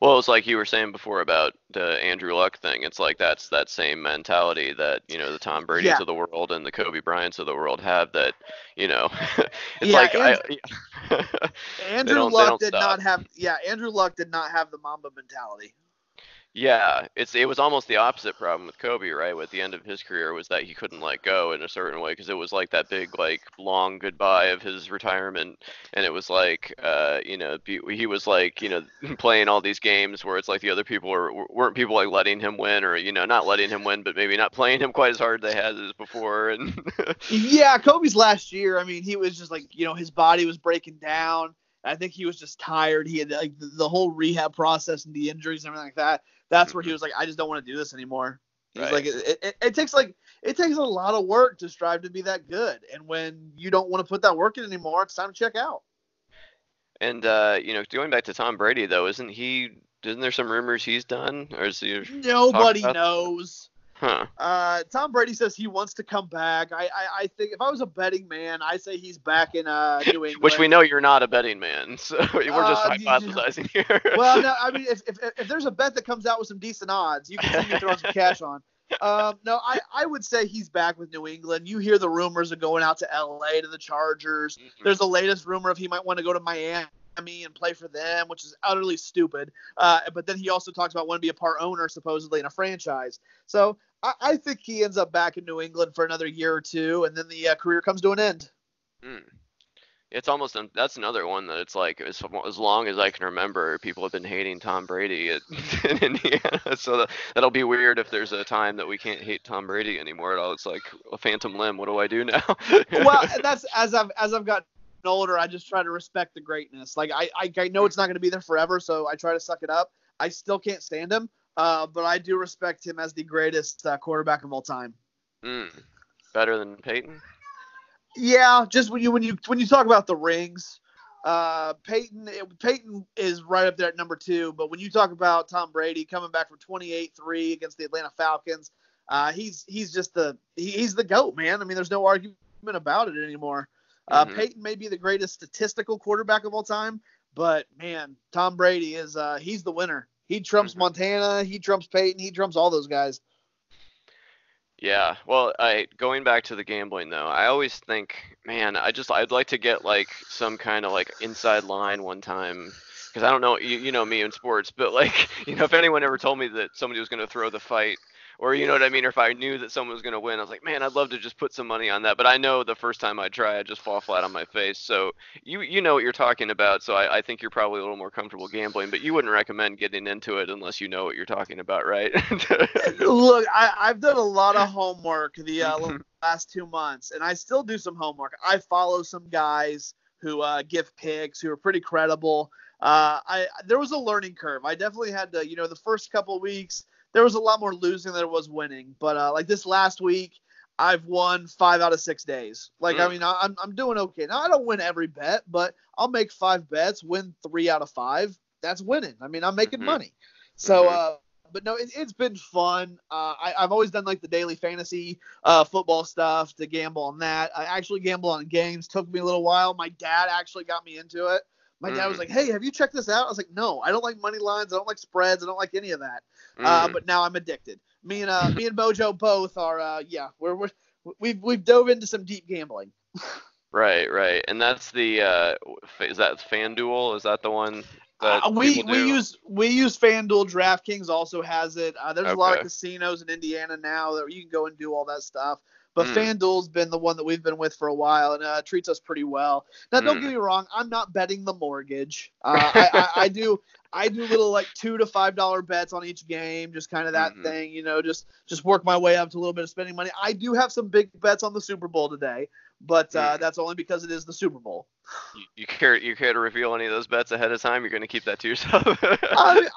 Well, it's like you were saying before about the Andrew Luck thing. It's like that's that same mentality that you know the Tom Brady's Yeah. of the world and the Kobe Bryants of the world have. That you know, [LAUGHS] it's Yeah, like I, [LAUGHS] Andrew Luck did stop. not have yeah Andrew Luck did not have the Mamba mentality. Yeah, it's it was almost the opposite problem with Kobe, right? At the end of his career was that he couldn't let go in a certain way because it was like that big like long goodbye of his retirement, and it was like uh you know he was like you know [LAUGHS] playing all these games where it's like the other people were weren't people like letting him win or you know not letting him win but maybe not playing him quite as hard as they had as before and [LAUGHS] Yeah, Kobe's last year, I mean, he was just like, you know, his body was breaking down. I think he was just tired. He had like the whole rehab process and the injuries and everything like that. That's where he was like, I just don't want to do this anymore. He's Right. like, it, it, it takes like it takes a lot of work to strive to be that good, and when you don't want to put that work in anymore, it's time to check out. and uh you know going back to Tom Brady though isn't he isn't there some rumors he's done or is he Nobody knows. Huh Uh, Tom Brady says he wants to come back. I, I, I think if I was a betting man, I say he's back in uh, New England. [LAUGHS] which we know you're not a betting man [LAUGHS] so we're just Uh, you- hypothesizing here [LAUGHS] well, no, I mean, if, if, if there's a bet that comes out with some decent odds, you can see me throwing some cash on. Um, no, I, I would say he's back with New England. You hear the rumors of going out to LA to the Chargers. Mhm. There's the latest rumor of he might want to go to Miami and play for them, which is utterly stupid. Uh, but then he also talks about wanting to be a part owner, supposedly, in a franchise. So I, I think he ends up back in New England for another year or two, and then the uh, career comes to an end. Mm. It's almost that's another one that it's like as, as long as I can remember, people have been hating Tom Brady at, [LAUGHS] in Indiana. So that, that'll be weird if there's a time that we can't hate Tom Brady anymore at all. It's like a phantom limb. What do I do now? [LAUGHS] well, that's as I've as I've gotten older, I just try to respect the greatness. Like I I, I know it's not going to be there forever, so I try to suck it up. I still can't stand him, uh, but I do respect him as the greatest uh, quarterback of all time. Mm. Better than Peyton? Yeah, just when you when you when you talk about the rings, uh, Peyton Peyton is right up there at number two. But when you talk about Tom Brady coming back from 28-3 against the Atlanta Falcons, uh, he's he's just the he, he's the goat, man. I mean, there's no argument about it anymore. Uh, mm-hmm. Peyton may be the greatest statistical quarterback of all time, but man, Tom Brady is uh, he's the winner. He trumps mm-hmm. Montana, he trumps Peyton, he trumps all those guys. Yeah, well, I going back to the gambling though, I always think, man, I just I'd like to get like some kind of like inside line one time because I don't know, you, you know me in sports, but like [LAUGHS] you know if anyone ever told me that somebody was going to throw the fight or you know what I mean, or if I knew that someone was going to win, I was like, man, I'd love to just put some money on that. But I know the first time I try, I just fall flat on my face. So you you know what you're talking about. So I, I think you're probably a little more comfortable gambling, but you wouldn't recommend getting into it unless you know what you're talking about, right? [LAUGHS] Look, I, I've done a lot of homework the uh, [LAUGHS] last two months, and I still do some homework. I follow some guys who uh, give picks who are pretty credible. Uh, I there was a learning curve. I definitely had to, you know, the first couple weeks there was a lot more losing than there was winning. But uh, like this last week, I've won five out of six days. Like, mm. I mean, I'm, I'm doing okay. Now, I don't win every bet, but I'll make five bets, win three out of five. That's winning. I mean, I'm making mm-hmm. money. So, mm-hmm. uh, but no, it, has been fun. Uh, I, have always done like the daily fantasy uh, football stuff to gamble on that. I actually gamble on games. Took me a little while. My dad actually got me into it. My dad was mm. like, "Hey, have you checked this out?" I was like, "No, I don't like money lines. I don't like spreads. I don't like any of that." Uh, mm. Uh, but now I'm addicted. Me and uh, me and Mojo both are. Uh, yeah, we're, we're we've we've dove into some deep gambling. right, right, and that's the uh, is that FanDuel? Is that the one? Uh, we we use we use FanDuel. DraftKings also has it. Uh, there's okay. a lot of casinos in Indiana now that you can go and do all that stuff. But mm. FanDuel's been the one that we've been with for a while and uh, treats us pretty well. Now, don't mm. get me wrong, I'm not betting the mortgage. Uh, I, I, [LAUGHS] I, do I do little like two to five dollar bets on each game, just kind of that mm-hmm. thing, you know, just just work my way up to a little bit of spending money. I do have some big bets on the Super Bowl today, but uh, mm. that's only because it is the Super Bowl. You, you, care you care to reveal any of those bets ahead of time? You're going to keep that to yourself. I,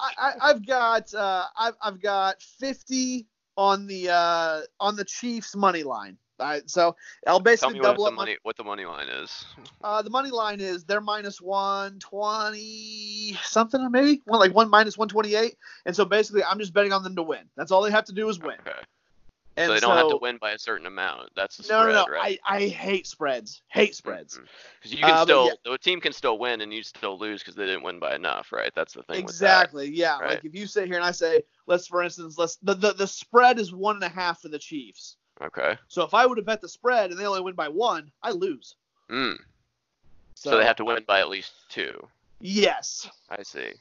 have [LAUGHS] got uh, I've I've got 50 on the uh, on the Chiefs money line. Right, so I'll basically double what up money. My, what the money line is? Uh, the money line is they're minus one twenty something maybe one like one minus one twenty eight, and so basically I'm just betting on them to win. That's all they have to do is win. Okay. And so they don't have to win by a certain amount. That's the no, spread, no, no. right? I, I hate spreads. Hate spreads. Because mm-hmm. you can uh, still, yeah. the team can still win and you still lose because they didn't win by enough, right? That's the thing. Exactly. That, yeah. Right? Like if you sit here and I say, let's for instance, let's the, the the spread is one and a half for the Chiefs. Okay. So if I would have bet the spread and they only win by one, I lose. Mm. So, so they have to win by at least two. Yes. I see.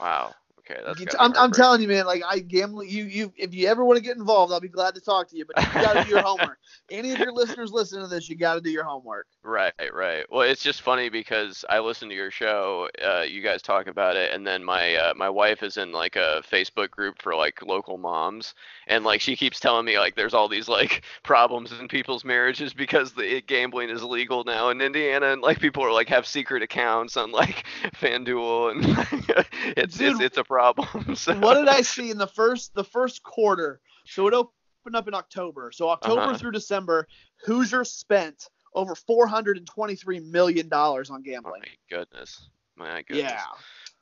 Wow. Okay, that's. I'm, I'm telling you, man. Like I gamble. You you if you ever want to get involved, I'll be glad to talk to you. But you got to do your [LAUGHS] homework. Any of your listeners listening to this, you got to do your homework. Right, right. Well, it's just funny because I listen to your show. Uh, you guys talk about it, and then my uh, my wife is in like a Facebook group for like local moms, and like she keeps telling me like there's all these like [LAUGHS] problems in people's marriages because the gambling is legal now in Indiana, and like people are like have secret accounts on like [LAUGHS] FanDuel, and it's Dude, it's it's a problem. [LAUGHS] So. What did I see in the first the first quarter? So it opened up in October. So October uh-huh. through December, Hoosier spent over 423 million dollars on gambling. My goodness. My goodness. Yeah.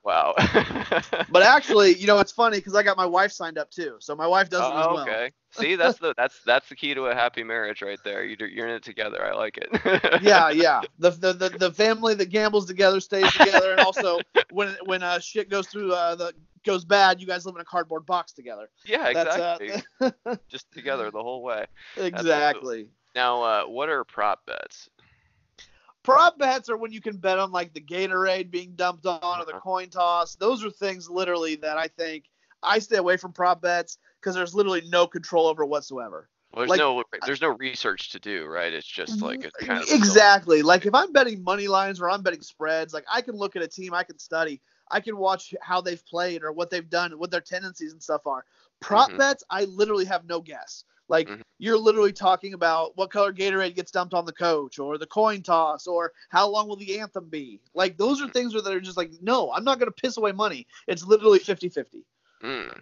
Wow. [LAUGHS] but actually, you know, it's funny because I got my wife signed up too, so my wife does it as well. Okay. [LAUGHS] See, that's the that's that's the key to a happy marriage right there. You you're in it together. I like it. [LAUGHS] yeah, yeah. The, the the the family that gambles together stays together, and also when when uh, shit goes through uh, the goes bad, you guys live in a cardboard box together. Yeah, exactly. Uh, Just together the whole way. Exactly. Now, uh, what are prop bets? Prop bets are when you can bet on like the Gatorade being dumped on or the uh-huh. coin toss. Those are things literally that I think I stay away from prop bets because there's literally no control over whatsoever. Well, there's Like- no there's no research to do, right? It's just like it's kind of exactly like if I'm betting money lines or I'm betting spreads, like I can look at a team, I can study, I can watch how they've played or what they've done, what their tendencies and stuff are. Prop Mhm. bets, I literally have no guess. Like Mhm. you're literally talking about what color Gatorade gets dumped on the coach, or the coin toss, or how long will the anthem be. Like those are things that are just like, no, I'm not gonna piss away money. It's literally 50-50. Mm.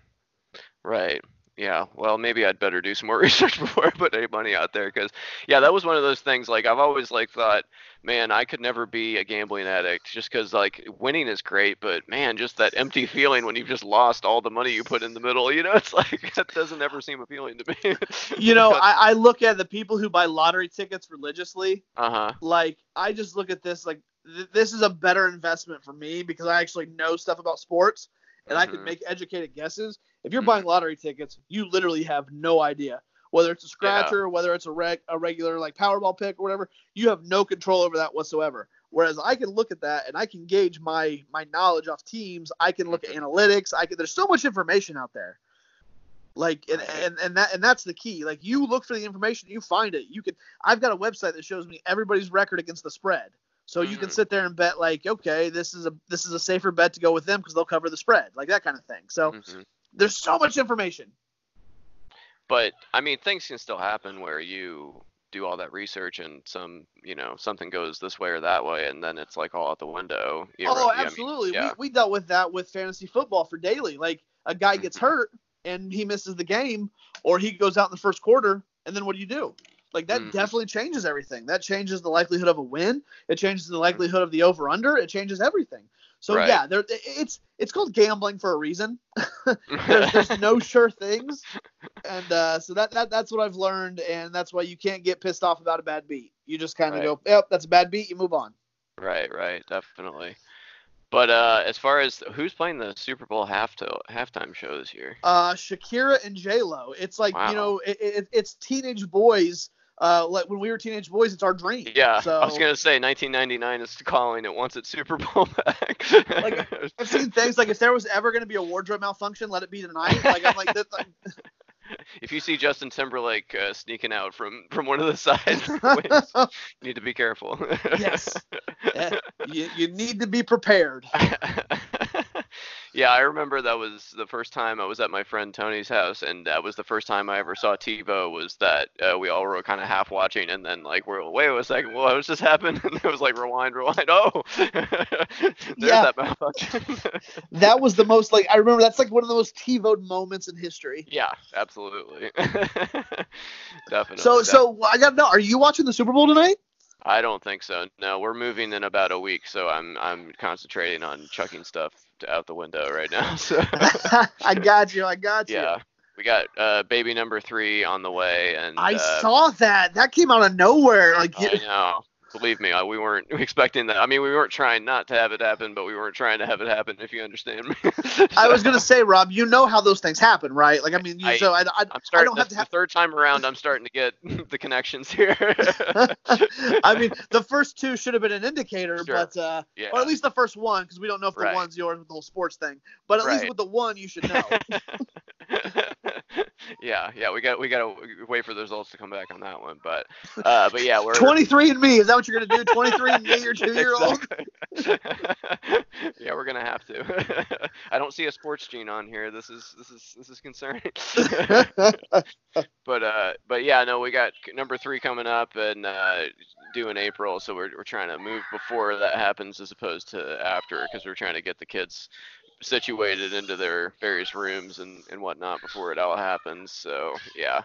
Right. Yeah. Well, maybe I'd better do some more [LAUGHS] research before I put any money out there, because yeah, that was one of those things. Like I've always like thought, man, I could never be a gambling addict, just because like winning is great, but man, just that empty feeling when you've just lost all the money you put in the middle. [LAUGHS] You know, it's like that doesn't ever seem appealing to me. [LAUGHS] You know, I, I look at the people who buy lottery tickets religiously. uh huh. like I just look at this like th- this is a better investment for me because I actually know stuff about sports and I can make educated guesses. If you're Mhm. buying lottery tickets, you literally have no idea whether it's a scratcher, whether it's a reg- a regular like Powerball pick or whatever. You have no control over that whatsoever. Whereas I can look at that and I can gauge my my knowledge off teams. I can look at analytics. I can. There's so much information out there. Like and, and and that and that's the key. Like you look for the information, you find it. You can. I've got a website that shows me everybody's record against the spread. So you can Mhm. sit there and bet like, okay, this is a this is a safer bet to go with them because they'll cover the spread, like that kind of thing. So Mhm. There's so much information. But I mean, things can still happen where you do all that research and some, you know, something goes this way or that way, and then it's like all out the window. You oh, know, yeah, I mean, absolutely. yeah. We we dealt with that with fantasy football for daily. Like a guy gets Mhm. hurt and he misses the game, or he goes out in the first quarter, and then what do you do? Like that Mhm. definitely changes everything. That changes the likelihood of a win. It changes the likelihood of the over under. It changes everything. So Right. yeah, there it's it's called gambling for a reason. [LAUGHS] there's, there's [LAUGHS] no sure things, and uh, so that, that that's what I've learned, and that's why you can't get pissed off about a bad beat. You just kind of Right. go, yep, that's a bad beat. You move on. right, right, definitely. But uh, as far as who's playing the Super Bowl half to, halftime show this year? Uh, Shakira and J Lo. It's like Wow. you know, it, it, it's teenage boys. Uh, like when we were teenage boys, it's our dream. Yeah, So I was gonna say 1999 is calling. It wants its Super Bowl back. Like, [LAUGHS] I've seen things like if there was ever going to be a wardrobe malfunction, let it be tonight. [LAUGHS] Like I'm like, if you see Justin Timberlake uh, sneaking out from from one of the sides, [LAUGHS] you need to be careful. yes, Eh, you, you need to be prepared. Yeah, I remember that was the first time I was at my friend Tony's house, and that was the first time I ever saw TiVo. Was that uh, we all were kind of half watching, and then like we're wait a second, what was just happened? [LAUGHS] And it was like rewind, rewind. [LAUGHS] Oh, [LAUGHS] there's Yeah. that malfunction. That was the most like I remember. That's like one of the most TiVo moments in history. yeah, absolutely, definitely. So so I got to know. Are you watching the Super Bowl tonight? I don't think so. No, we're moving in about a week, so I'm I'm concentrating on chucking stuff out the window right now. [LAUGHS] So [LAUGHS] I got you. I got you. yeah, we got uh, baby number three on the way, and I uh, saw that. That came out of nowhere. Like I know. Believe me, I, we weren't [LAUGHS] expecting that. I mean, we weren't trying not to have it happen, but we weren't trying to have it happen. If you understand me. [LAUGHS] I was gonna say, Rob, you know how those things happen, right? Like I mean, you, I- so I, I, I'm I don't the, have to the have. third time around, I'm starting to get [LAUGHS] the connections here. I mean, the first two should have been an indicator, Sure. but uh, yeah. or at least the first one, because we don't know if the Right. one's yours with the whole sports thing. But at least with the one, you should know. Yeah, yeah, we got we got to wait for the results to come back on that one, but [LAUGHS] uh, but yeah, we're 23 and me. Is that what you're gonna do? 23 and me, your two year old. Yeah, we're gonna have to. [LAUGHS] I don't see a sports gene on here. This is this is this is concerning. [LAUGHS] but uh, but yeah, no, we got number three coming up and uh, due in April, so we're we're trying to move before that happens as opposed to after, because we're trying to get the kids situated into their various rooms and and whatnot before it all happens. So yeah.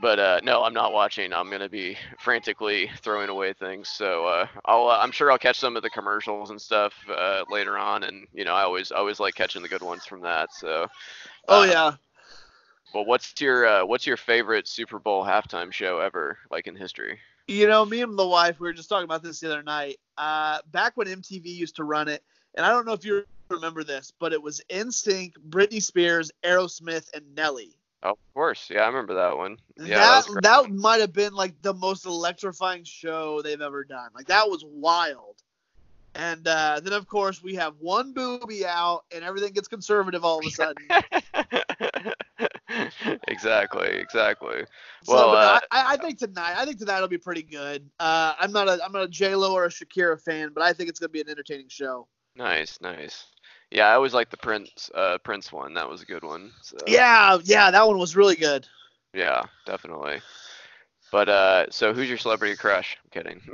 But uh, no, I'm not watching. I'm gonna be frantically throwing away things. So uh, I'll, uh, I'm sure I'll catch some of the commercials and stuff uh, later on. And you know, I always, I always like catching the good ones from that. So. oh uh, yeah. Well, what's your, uh, what's your favorite Super Bowl halftime show ever, like in history? You know, me and the wife, we were just talking about this the other night. Uh, back when MTV used to run it, and I don't know if you remember this, but it was NSYNC, Britney Spears, Aerosmith, and Nelly. Oh, of course. Yeah, I remember that one. Yeah, that great. that might have been like the most electrifying show they've ever done. Like that was wild. And uh, then, of course, we have one booby out, and everything gets conservative all of a [LAUGHS] sudden. exactly, exactly. So, Well, uh, I, I think tonight, I think tonight will be pretty good. Uh, I'm not a, I'm not a J Lo or a Shakira fan, but I think it's gonna be an entertaining show. nice, nice. Yeah, I always like the Prince, uh, Prince one. That was a good one. So, Yeah, yeah, that one was really good. Yeah, definitely. But uh, so who's your celebrity crush? I'm kidding. [LAUGHS]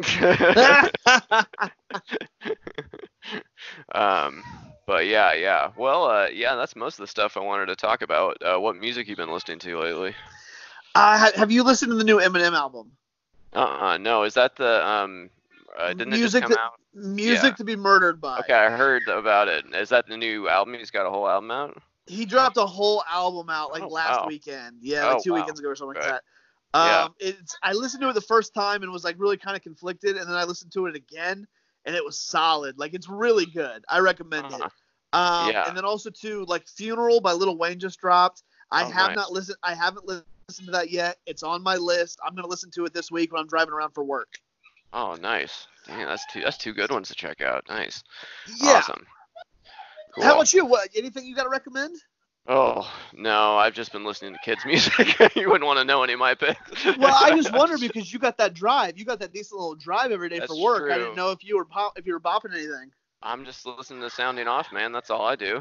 um, but yeah, yeah. Well, uh, yeah, that's most of the stuff I wanted to talk about. Uh, what music you've been listening to lately? uh, have you listened to the new Eminem album? Uh-uh, no. Is that the um? Uh, didn't Music it just come that- out? Music Yeah. to be murdered by. Okay, I heard about it. Is that the new album? He's got a whole album out. He dropped a whole album out like Oh, last wow. weekend. Yeah, like Oh, two wow. weekends ago or something Okay. like that. Yeah. Um, it's I listened to it the first time and was like really kind of conflicted, and then I listened to it again and it was solid. Like it's really good. I recommend it. Uh-huh. Um, Yeah. and then also too like Funeral by Lil Wayne just dropped. I Oh, have nice. not listened. I haven't listened to that yet. It's on my list. I'm gonna listen to it this week when I'm driving around for work. Oh, nice. Dang, that's two. That's two good ones to check out. Nice. Yeah. Awesome. Cool. How about you? What? Anything you got to recommend? Oh no, I've just been listening to kids' [LAUGHS] music. [LAUGHS] you wouldn't want to know any of my picks. Well, I just [LAUGHS] wonder because you got that drive. You got that decent little drive every day That's for work. I true. didn't know if you were pop, if you were bopping anything. I'm just listening to sounding off, man. That's all I do.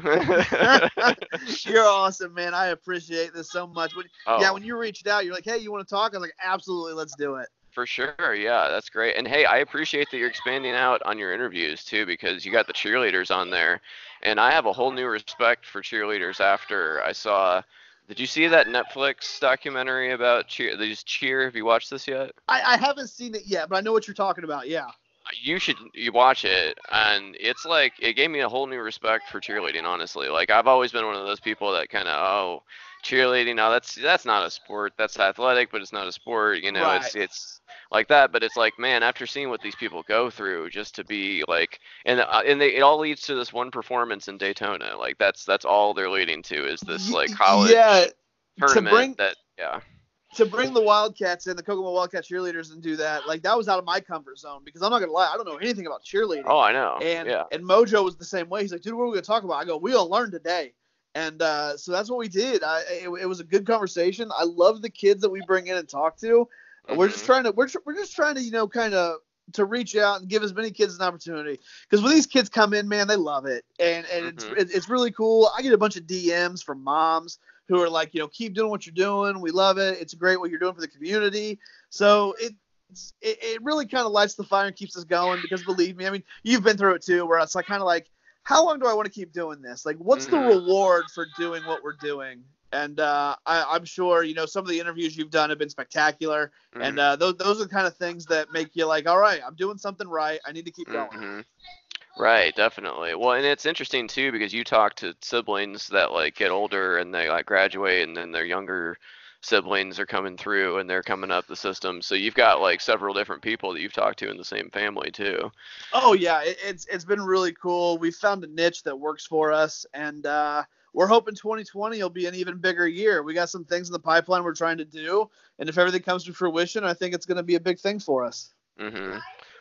You're awesome, man. I appreciate this so much. When, oh, Yeah, when you reached out, you're like, "Hey, you want to talk?" I was like, "Absolutely, let's do it." For sure. Yeah, that's great. And hey, I appreciate that you're expanding out on your interviews too, because you got the cheerleaders on there, and I have a whole new respect for cheerleaders after I saw. Did you see that Netflix documentary about cheer? They just cheer. Have you watched this yet? I, I haven't seen it yet, but I know what you're talking about. Yeah. you should you watch it and it's like it gave me a whole new respect for cheerleading honestly like i've always been one of those people that kind of oh cheerleading now that's that's not a sport that's athletic but it's not a sport you know it's Right. it's like that but it's like man after seeing what these people go through just to be like and uh, and they, it all leads to this one performance in daytona like that's that's all they're leading to is this like college Yeah. tournament bring- that yeah To bring the Wildcats and the Kokomo Wildcat cheerleaders, and do that, like that was out of my comfort zone because I'm not gonna lie, I don't know anything about cheerleading. oh i know And yeah and Mojo was the same way. He's like, dude, what are we gonna talk about? I go, we'll learn today. And uh, so that's what we did. I, it, it was a good conversation. I love the kids that we bring in and talk to. We're just Mhm. trying to we're, we're just trying to you know kind of to reach out and give as many kids an opportunity because when these kids come in, man, they love it, and and Mhm. it's it, it's really cool. I get a bunch of DMs from moms who are like, you know, keep doing what you're doing. We love it. It's great what you're doing for the community. So it. It's, it, it really kind of lights the fire and keeps us going because believe me, I mean, you've been through it too, where it's like kind of like, how long do I want to keep doing this? Like, what's the Mhm. reward for doing what we're doing? And uh, I, I'm sure, you know, some of the interviews you've done have been spectacular. And Mhm. uh, those, those are the kind of things that make you like, all right, I'm doing something right. I need to keep going. Mhm. Right, definitely. Well, and it's interesting too because you talk to siblings that like get older and they like graduate and then their younger siblings are coming through and they're coming up the system. So you've got like several different people that you've talked to in the same family too. Oh yeah, it, it's it's been really cool. We found a niche that works for us, and uh, we're hoping 2020 will be an even bigger year. We got some things in the pipeline we're trying to do, and if everything comes to fruition, I think it's going to be a big thing for us. Mhm.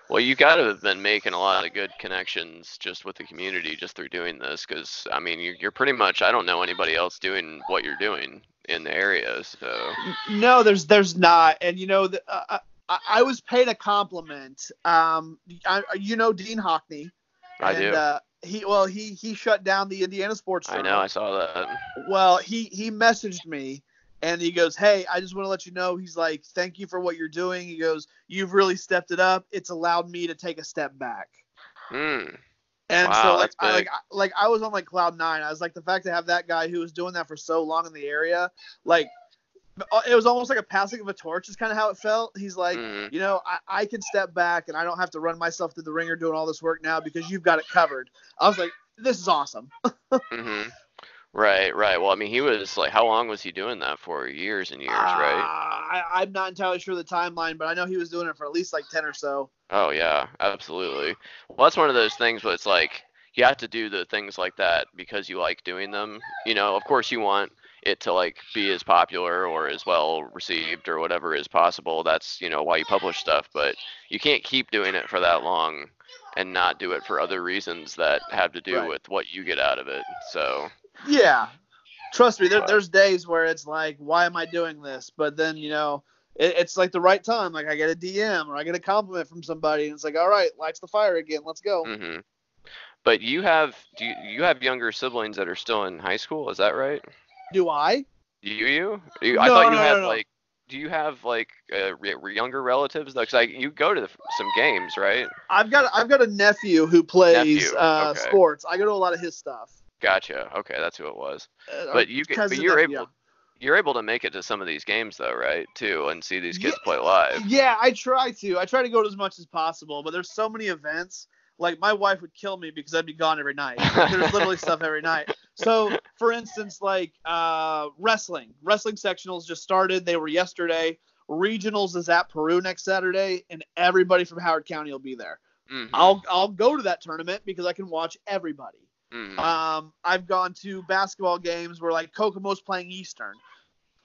Well, you got to have been making a lot of good connections just with the community just through doing this because I mean you're, you're pretty much I don't know anybody else doing what you're doing in the area. So No, there's there's not, and you know, the, uh, I, I was paid a compliment. Um, I, you know Dean Hockney. I and, do. Uh, he well he he shut down the Indiana Sports. I know I saw that. Well, he he messaged me and he goes, "Hey, I just want to let you know." He's like, "Thank you for what you're doing." He goes, "You've really stepped it up. It's allowed me to take a step back." Hmm. And Wow, so like I, like. I- like I was on like cloud nine. I was like the fact to have that guy who was doing that for so long in the area, like it was almost like a passing of a torch. Is kind of how it felt. He's like, Mhm. you know, I, I can step back and I don't have to run myself through the ringer doing all this work now because you've got it covered. I was like, this is awesome. [LAUGHS] hmm Right, right. Well, I mean, he was like, how long was he doing that for? Years and years, right? Uh, I, I'm not entirely sure the timeline, but I know he was doing it for at least like ten or so. Oh yeah, absolutely. Well, that's one of those things where it's like you have to do the things like that because you like doing them. You know, of course you want it to like be as popular or as well received or whatever is possible. That's, you know, why you publish stuff, but you can't keep doing it for that long and not do it for other reasons that have to do Right. with what you get out of it. So Yeah. Trust me, there, there's days where it's like, why am I doing this? But then, you know, it, it's like the right time. Like I get a DM or I get a compliment from somebody, and it's like, all right, lights the fire again. Let's go. hmm But you have do you, you have younger siblings that are still in high school? Is that right? Do I? Do you? You? you I No, thought you no, had no, no. like. Do you have like uh, re- younger relatives? Because like you go to the, some games, right? I've got I've got a nephew who plays Nephew, uh, okay. sports. I go to a lot of his stuff. Gotcha. Okay, that's who it was. Uh, But you but you're able you're able to make it to some of these games though, right? Too, and see these kids Yeah. play live. Yeah, I try to. I try to go to as much as possible, but there's so many events. Like my wife would kill me because I'd be gone every night. There's literally [LAUGHS] stuff every night. So, for instance, like uh, wrestling. Wrestling sectionals just started. They were yesterday. Regionals is at Peru next Saturday, and everybody from Howard County will be there. Mhm, I'll I'll go to that tournament because I can watch everybody. Mhm. Um, I've gone to basketball games where like Kokomo's playing Eastern.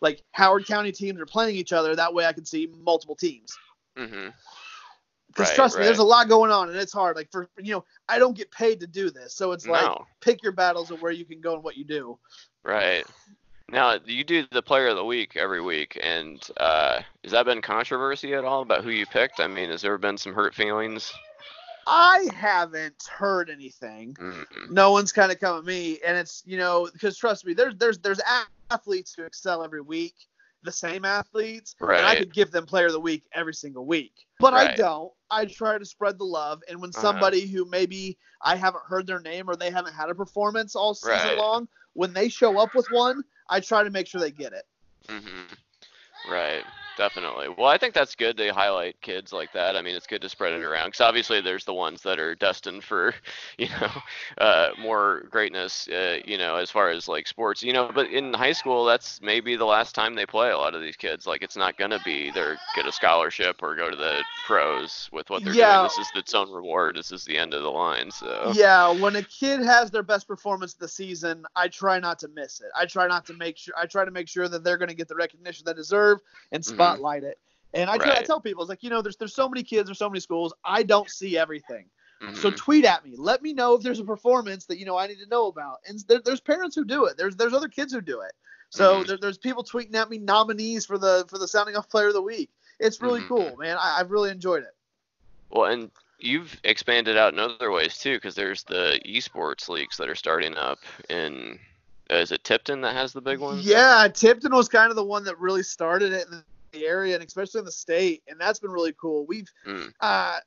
Like Howard County teams are playing each other. That way I can see multiple teams. Mhm. Because Right, trust me, there's a lot going on and it's hard. Like for you know, I don't get paid to do this, so it's like No. pick your battles of where you can go and what you do. Right. Now you do the player of the week every week, and uh, has that been controversy at all about who you picked? I mean, has there been some hurt feelings? I haven't heard anything. Mm-mm. No one's kind of come at me, and it's you know because trust me, there's there's there's athletes who excel every week, the same athletes, right. and I could give them player of the week every single week. But I don't. I try to spread the love, and when Uh-huh. somebody who maybe I haven't heard their name or they haven't had a performance all season Right. long, when they show up with one, I try to make sure they get it. hmm Right. Definitely. Well, I think that's good to highlight kids like that. I mean, it's good to spread it around because obviously there's the ones that are destined for, [LAUGHS] you know, uh, more greatness, uh, you know, as far as like sports, you know. But in high school, that's maybe the last time they play. A lot of these kids, like, it's not gonna be they're get a scholarship or go to the pros with what they're Yeah. doing. This is its own reward. This is the end of the line. So. Yeah, when a kid has their best performance of the season, I try not to miss it. I try not to make sure I try to make sure that they're going to get the recognition they deserve and Mhm. Spotlight it. And I try to tell people, it's like, you know, there's there's so many kids, there's so many schools, I don't see everything. So Mhm. tweet at me. Let me know if there's a performance that you know I need to know about. And there, there's parents who do it. There's there's other kids who do it. So Mhm. there, there's people tweeting at me nominees for the for the sounding off player of the week. It's really Mhm. cool, man. I, I've really enjoyed it. Well, and you've expanded out in other ways too, because there's the esports leagues that are starting up in. Uh, is it Tipton that has the big one? Yeah, Tipton was kind of the one that really started it in the area and especially in the state, and that's been really cool. We've Mm. uh,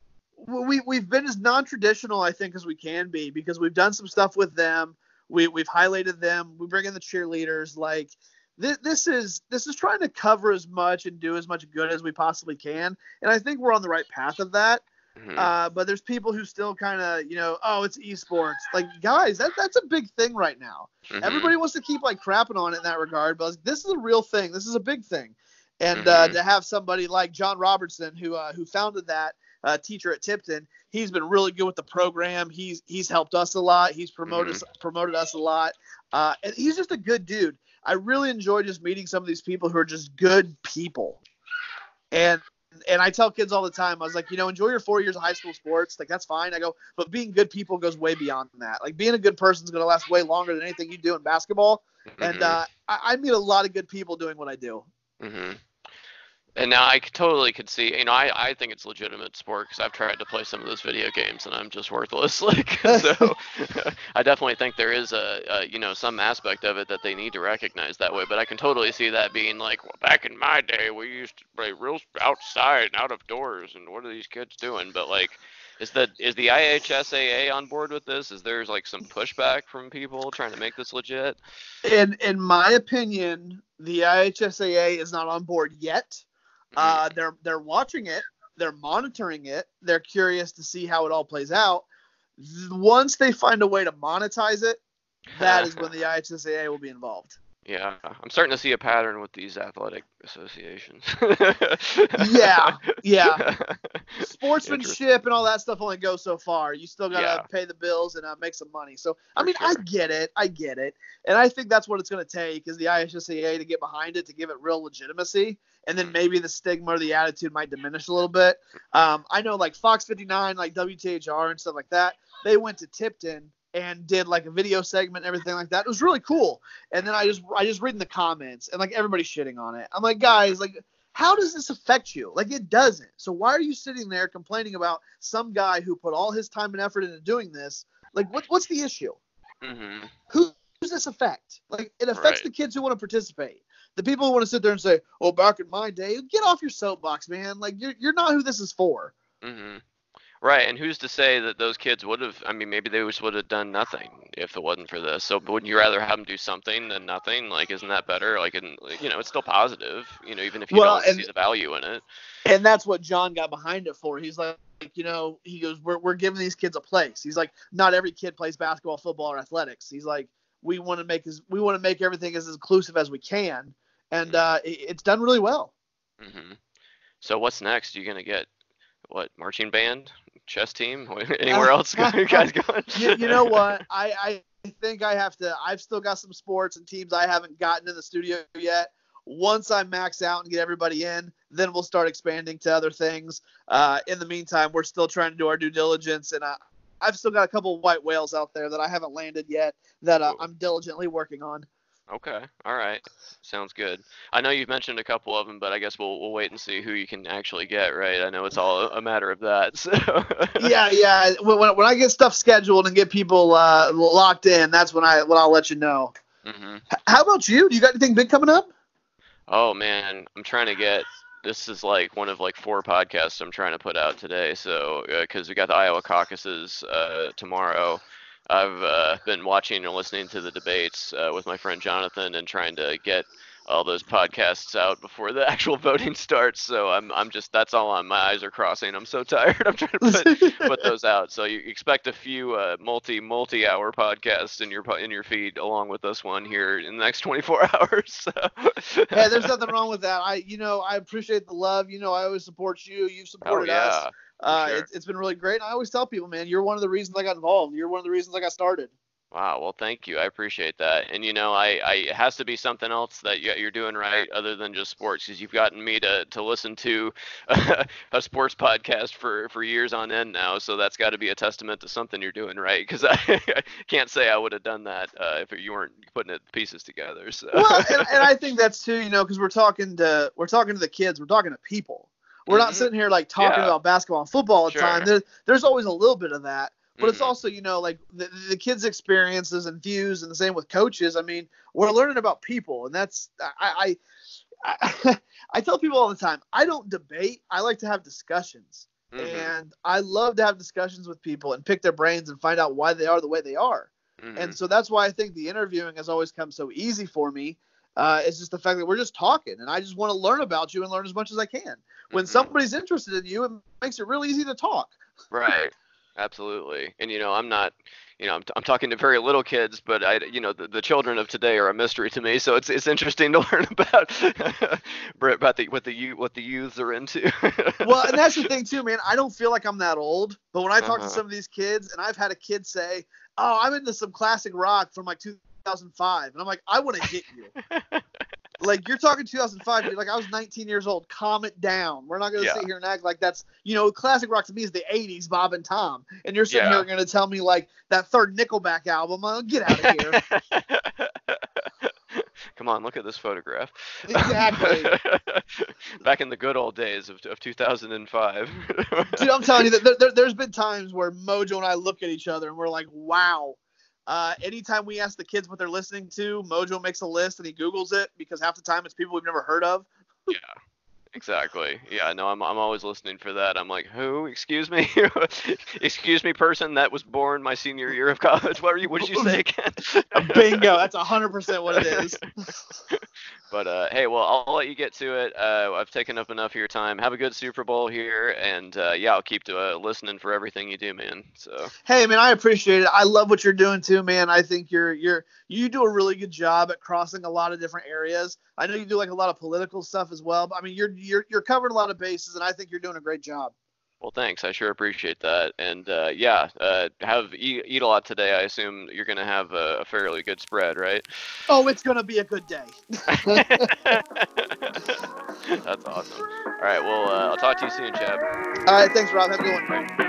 we we've been as non-traditional, I think, as we can be because we've done some stuff with them. We we've highlighted them. We bring in the cheerleaders. Like this, this is this is trying to cover as much and do as much good as we possibly can, and I think we're on the right path of that. Mhm. Uh, but there's people who still kind of, you know, oh, it's esports. Like, guys, that that's a big thing right now. Mhm. Everybody wants to keep like crapping on it in that regard, but like, this is a real thing. This is a big thing, and uh, Mhm. to have somebody like John Robertson, who uh, who founded that uh, teacher at Tipton, he's been really good with the program. He's he's helped us a lot. He's promoted promoted us a lot, uh, and he's just a good dude. I really enjoy just meeting some of these people who are just good people, and and I tell kids all the time, I was like, you know, enjoy your four years of high school sports. Like, that's fine. I go, but being good people goes way beyond that. Like, being a good person is going to last way longer than anything you do in basketball. And Mhm. uh, I, I meet a lot of good people doing what I do. Hmm And now I totally could see, you know, I, I think it's legitimate sport because I've tried to play some of those video games and I'm just worthless. [LAUGHS] Like, [LAUGHS] so I definitely think there is a, a, you know, some aspect of it that they need to recognize that way. But I can totally see that being like, well, back in my day, we used to play real outside and out of doors, and what are these kids doing? But like, is the is the IHSAA on board with this? Is there like some pushback from people trying to make this legit? In in my opinion, the IHSAA is not on board yet. Uh, they're they're watching it, they're monitoring it, they're curious to see how it all plays out. Once they find a way to monetize it, that is when the [LAUGHS] IHSAA will be involved. Yeah, I'm starting to see a pattern with these athletic associations. yeah, yeah. [LAUGHS] Sportsmanship and all that stuff only goes so far. You still gotta Yeah. pay the bills and uh, make some money. So I For mean, I get it, I get it, and I think that's what it's gonna take is the IHSAA to get behind it to give it real legitimacy, and then Mhm. maybe the stigma or the attitude might diminish a little bit. Um, I know like Fox 59, like WTHR and stuff like that. They went to Tipton and did like a video segment and everything like that. It was really cool. And then I just I just reading the comments and like everybody's shitting on it. I'm like, guys, like how does this affect you? Like it doesn't. So why are you sitting there complaining about some guy who put all his time and effort into doing this? Like what what's the issue? hmm Who does this affect? Like it affects Right. the kids who want to participate. The people who want to sit there and say, "Oh, back in my day," get off your soapbox, man. Like you're you're not who this is for. hmm Right, and who's to say that those kids would have? I mean, maybe they just would have done nothing if it wasn't for this. So, wouldn't you rather have them do something than nothing? Like, isn't that better? Like, and you know, it's still positive. You know, even if you Well, don't and- see the value in it. and that's what John got behind it for. He's like, you know, he goes, we're, we're giving these kids a place. He's like, not every kid plays basketball, football, or athletics. He's like, we want to make as we want to make everything as inclusive as we can, and uh, it, it's done really well. hmm So, what's next? You're gonna get what marching band, chess team? [LAUGHS] Anywhere else [LAUGHS] you guys [LAUGHS] going? you, you know what? I, I think I have to. I've still got some sports and teams I haven't gotten in the studio yet. Once I max out and get everybody in, then we'll start expanding to other things. Uh, in the meantime, we're still trying to do our due diligence, and I, I've still got a couple of white whales out there that I haven't landed yet that uh, I'm diligently working on. Okay. All right. Sounds good. I know you've mentioned a couple of them, but I guess we'll we'll wait and see who you can actually get, right? I know it's all a matter of that. [LAUGHS] So. yeah, yeah. When, when I get stuff scheduled and get people uh, locked in, that's when I when I'll let you know. hmm How about you? Do you got anything big coming up? Oh man, I'm trying to get. This is like one of like four podcasts I'm trying to put out today. So because we got the Iowa caucuses uh, tomorrow, I've uh, been watching and listening to the debates uh, with my friend Jonathan and trying to get all those podcasts out before the [LAUGHS] actual voting starts. So I'm I'm just that's all on. My eyes are crossing. I'm so [LAUGHS] tired. I'm trying to put [LAUGHS] put those out. So you expect a few uh, multi multi hour podcasts in your in your feed along with this one here in the next 24 hours. So. hey, there's nothing wrong with that. I, you know, I appreciate the love. You know, I always support you. You've Oh supported yeah. us. Uh, sure. it's, it's been really great. And I always tell people, man, you're one of the reasons I got involved. You're one of the reasons I got started. Wow. Well, thank you. I appreciate that. And you know, I, I it has to be something else that you- you're doing right other than just sports, because you've gotten me to to listen to [LAUGHS] a sports podcast for for years on end now. So that's got to be a testament to something you're doing right. Because I, I [LAUGHS] can't say I would have done that uh, if you weren't putting it pieces together. So. Well, and, and I [LAUGHS] think that's too, you know, because we're talking to we're talking to the kids, we're talking to people. We're not Mhm. sitting here like talking Yeah. about basketball and football all the Sure. time. There, there's always a little bit of that. But it's Mhm. also, you know, like the, the kids' experiences and views, and the same with coaches. I mean, we're learning about people, and that's I I, I, [LAUGHS] I tell people all the time, I don't debate. I like to have discussions, Mhm. and I love to have discussions with people and pick their brains and find out why they are the way they are. And so that's why I think the interviewing has always come so easy for me. Uh, it's just the fact that we're just talking, and I just want to learn about you and learn as much as I can. When Mhm. somebody's interested in you, it makes it really easy to talk. [LAUGHS] Right. Absolutely. And you know, I'm not, you know, I'm, I'm talking to very little kids, but I, you know, the, the children of today are a mystery to me. So it's it's interesting to [LAUGHS] learn about [LAUGHS] about the what the youth what the youths are into. well, and that's the thing too, man. I don't feel like I'm that old, but when I talk Uh-huh. to some of these kids, and I've had a kid say, "Oh, I'm into some classic rock from like 2005," and I'm like, "I want to hit you." [LAUGHS] like you're talking 2005, dude. Like I was 19 years old. Calm it down. We're not gonna Yeah. sit here and act like that's you know classic rock to me is the 80s, Bob and Tom, and you're sitting Yeah. here gonna tell me like that third Nickelback album. Uh, get out of here. [LAUGHS] Come on, look at this photograph. Exactly. [LAUGHS] Back in the good old days of, of 2005. Dude, I'm telling you that there, there, there's been times where Mojo and I look at each other and we're like, wow. Uh, anytime we ask the kids what they're listening to, Mojo makes a list and he Googles it because half the time it's people we've never heard of. [LAUGHS] yeah, exactly. Yeah, no, I'm, I'm always listening for that. I'm like, who? Excuse me? [LAUGHS] Excuse me, person that was born my senior year of college. What are you? What did you say [LAUGHS] again? Bingo, that's 100% what it is. But uh, hey, well, I'll, let you get to it. Uh, I've taken up enough of your time. Have a good Super Bowl here, and uh, yeah, I'll keep to, uh, listening for everything you do, man. So. Hey, man, I appreciate it. I love what you're doing too, man. I think you're you're you do a really good job at crossing a lot of different areas. I know you do like a lot of political stuff as well. But I mean, you're you're you're covering a lot of bases, and I think you're doing a great job. Well, thanks. I sure appreciate that. And uh, yeah, uh, have eat, eat, a lot today. I assume you're going to have a, a, fairly good spread, right? Oh, it's going to be a good day. [LAUGHS] [LAUGHS] That's awesome. All right. Well, uh, I'll talk to you soon, Chad. All right. Thanks, Rob. Have a good one.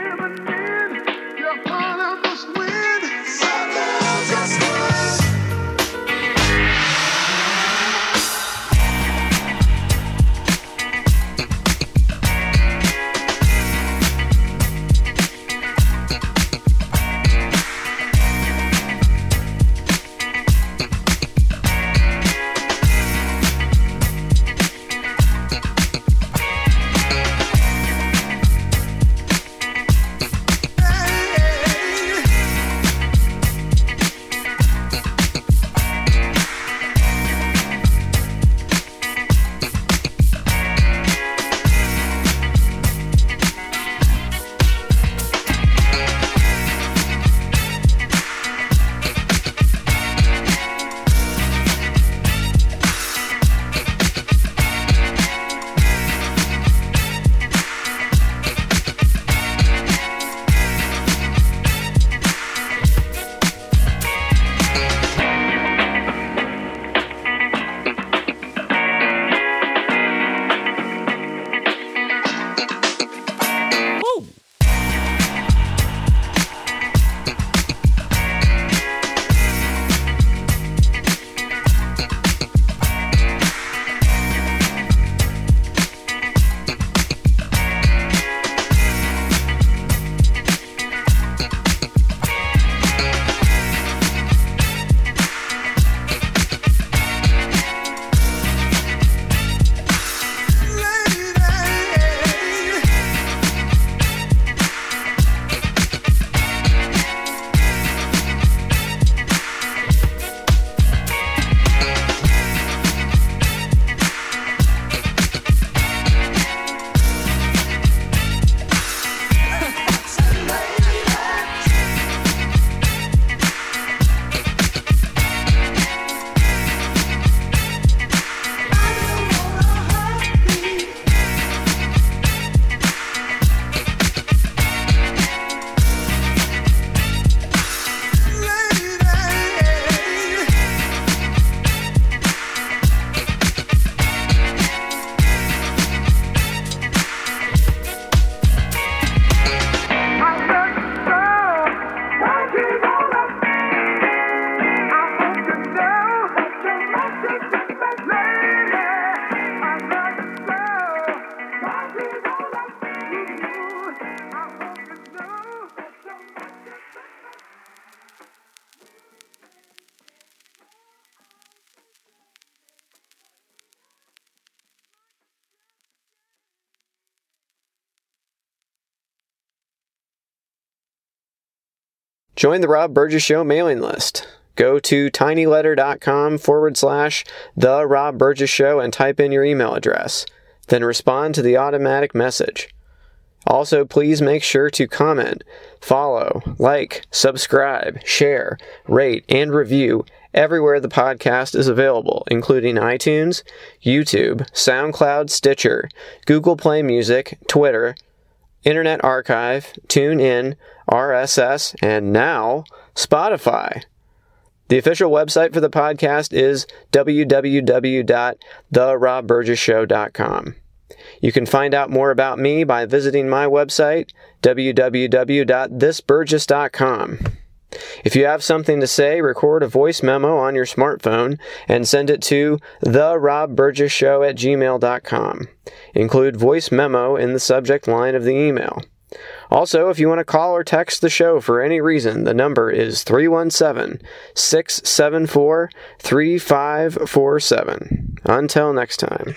Join the Rob Burgess Show mailing list. Go to tinyletter.com forward slash The Rob Burgess Show and type in your email address. Then respond to the automatic message. Also, please make sure to comment, follow, like, subscribe, share, rate, and review everywhere the podcast is available, including iTunes, YouTube, SoundCloud, Stitcher, Google Play Music, Twitter, Internet Archive, TuneIn, RSS, and now Spotify. The official website for the podcast is www.therobburgessshow.com. You can find out more about me by visiting my website, www.thisburgess.com. If you have something to say, record a voice memo on your smartphone and send it to therobburgessshow at gmail.com. Include voice memo in the subject line of the email. Also, if you want to call or text the show for any reason, the number is 317 674 3547. Until next time.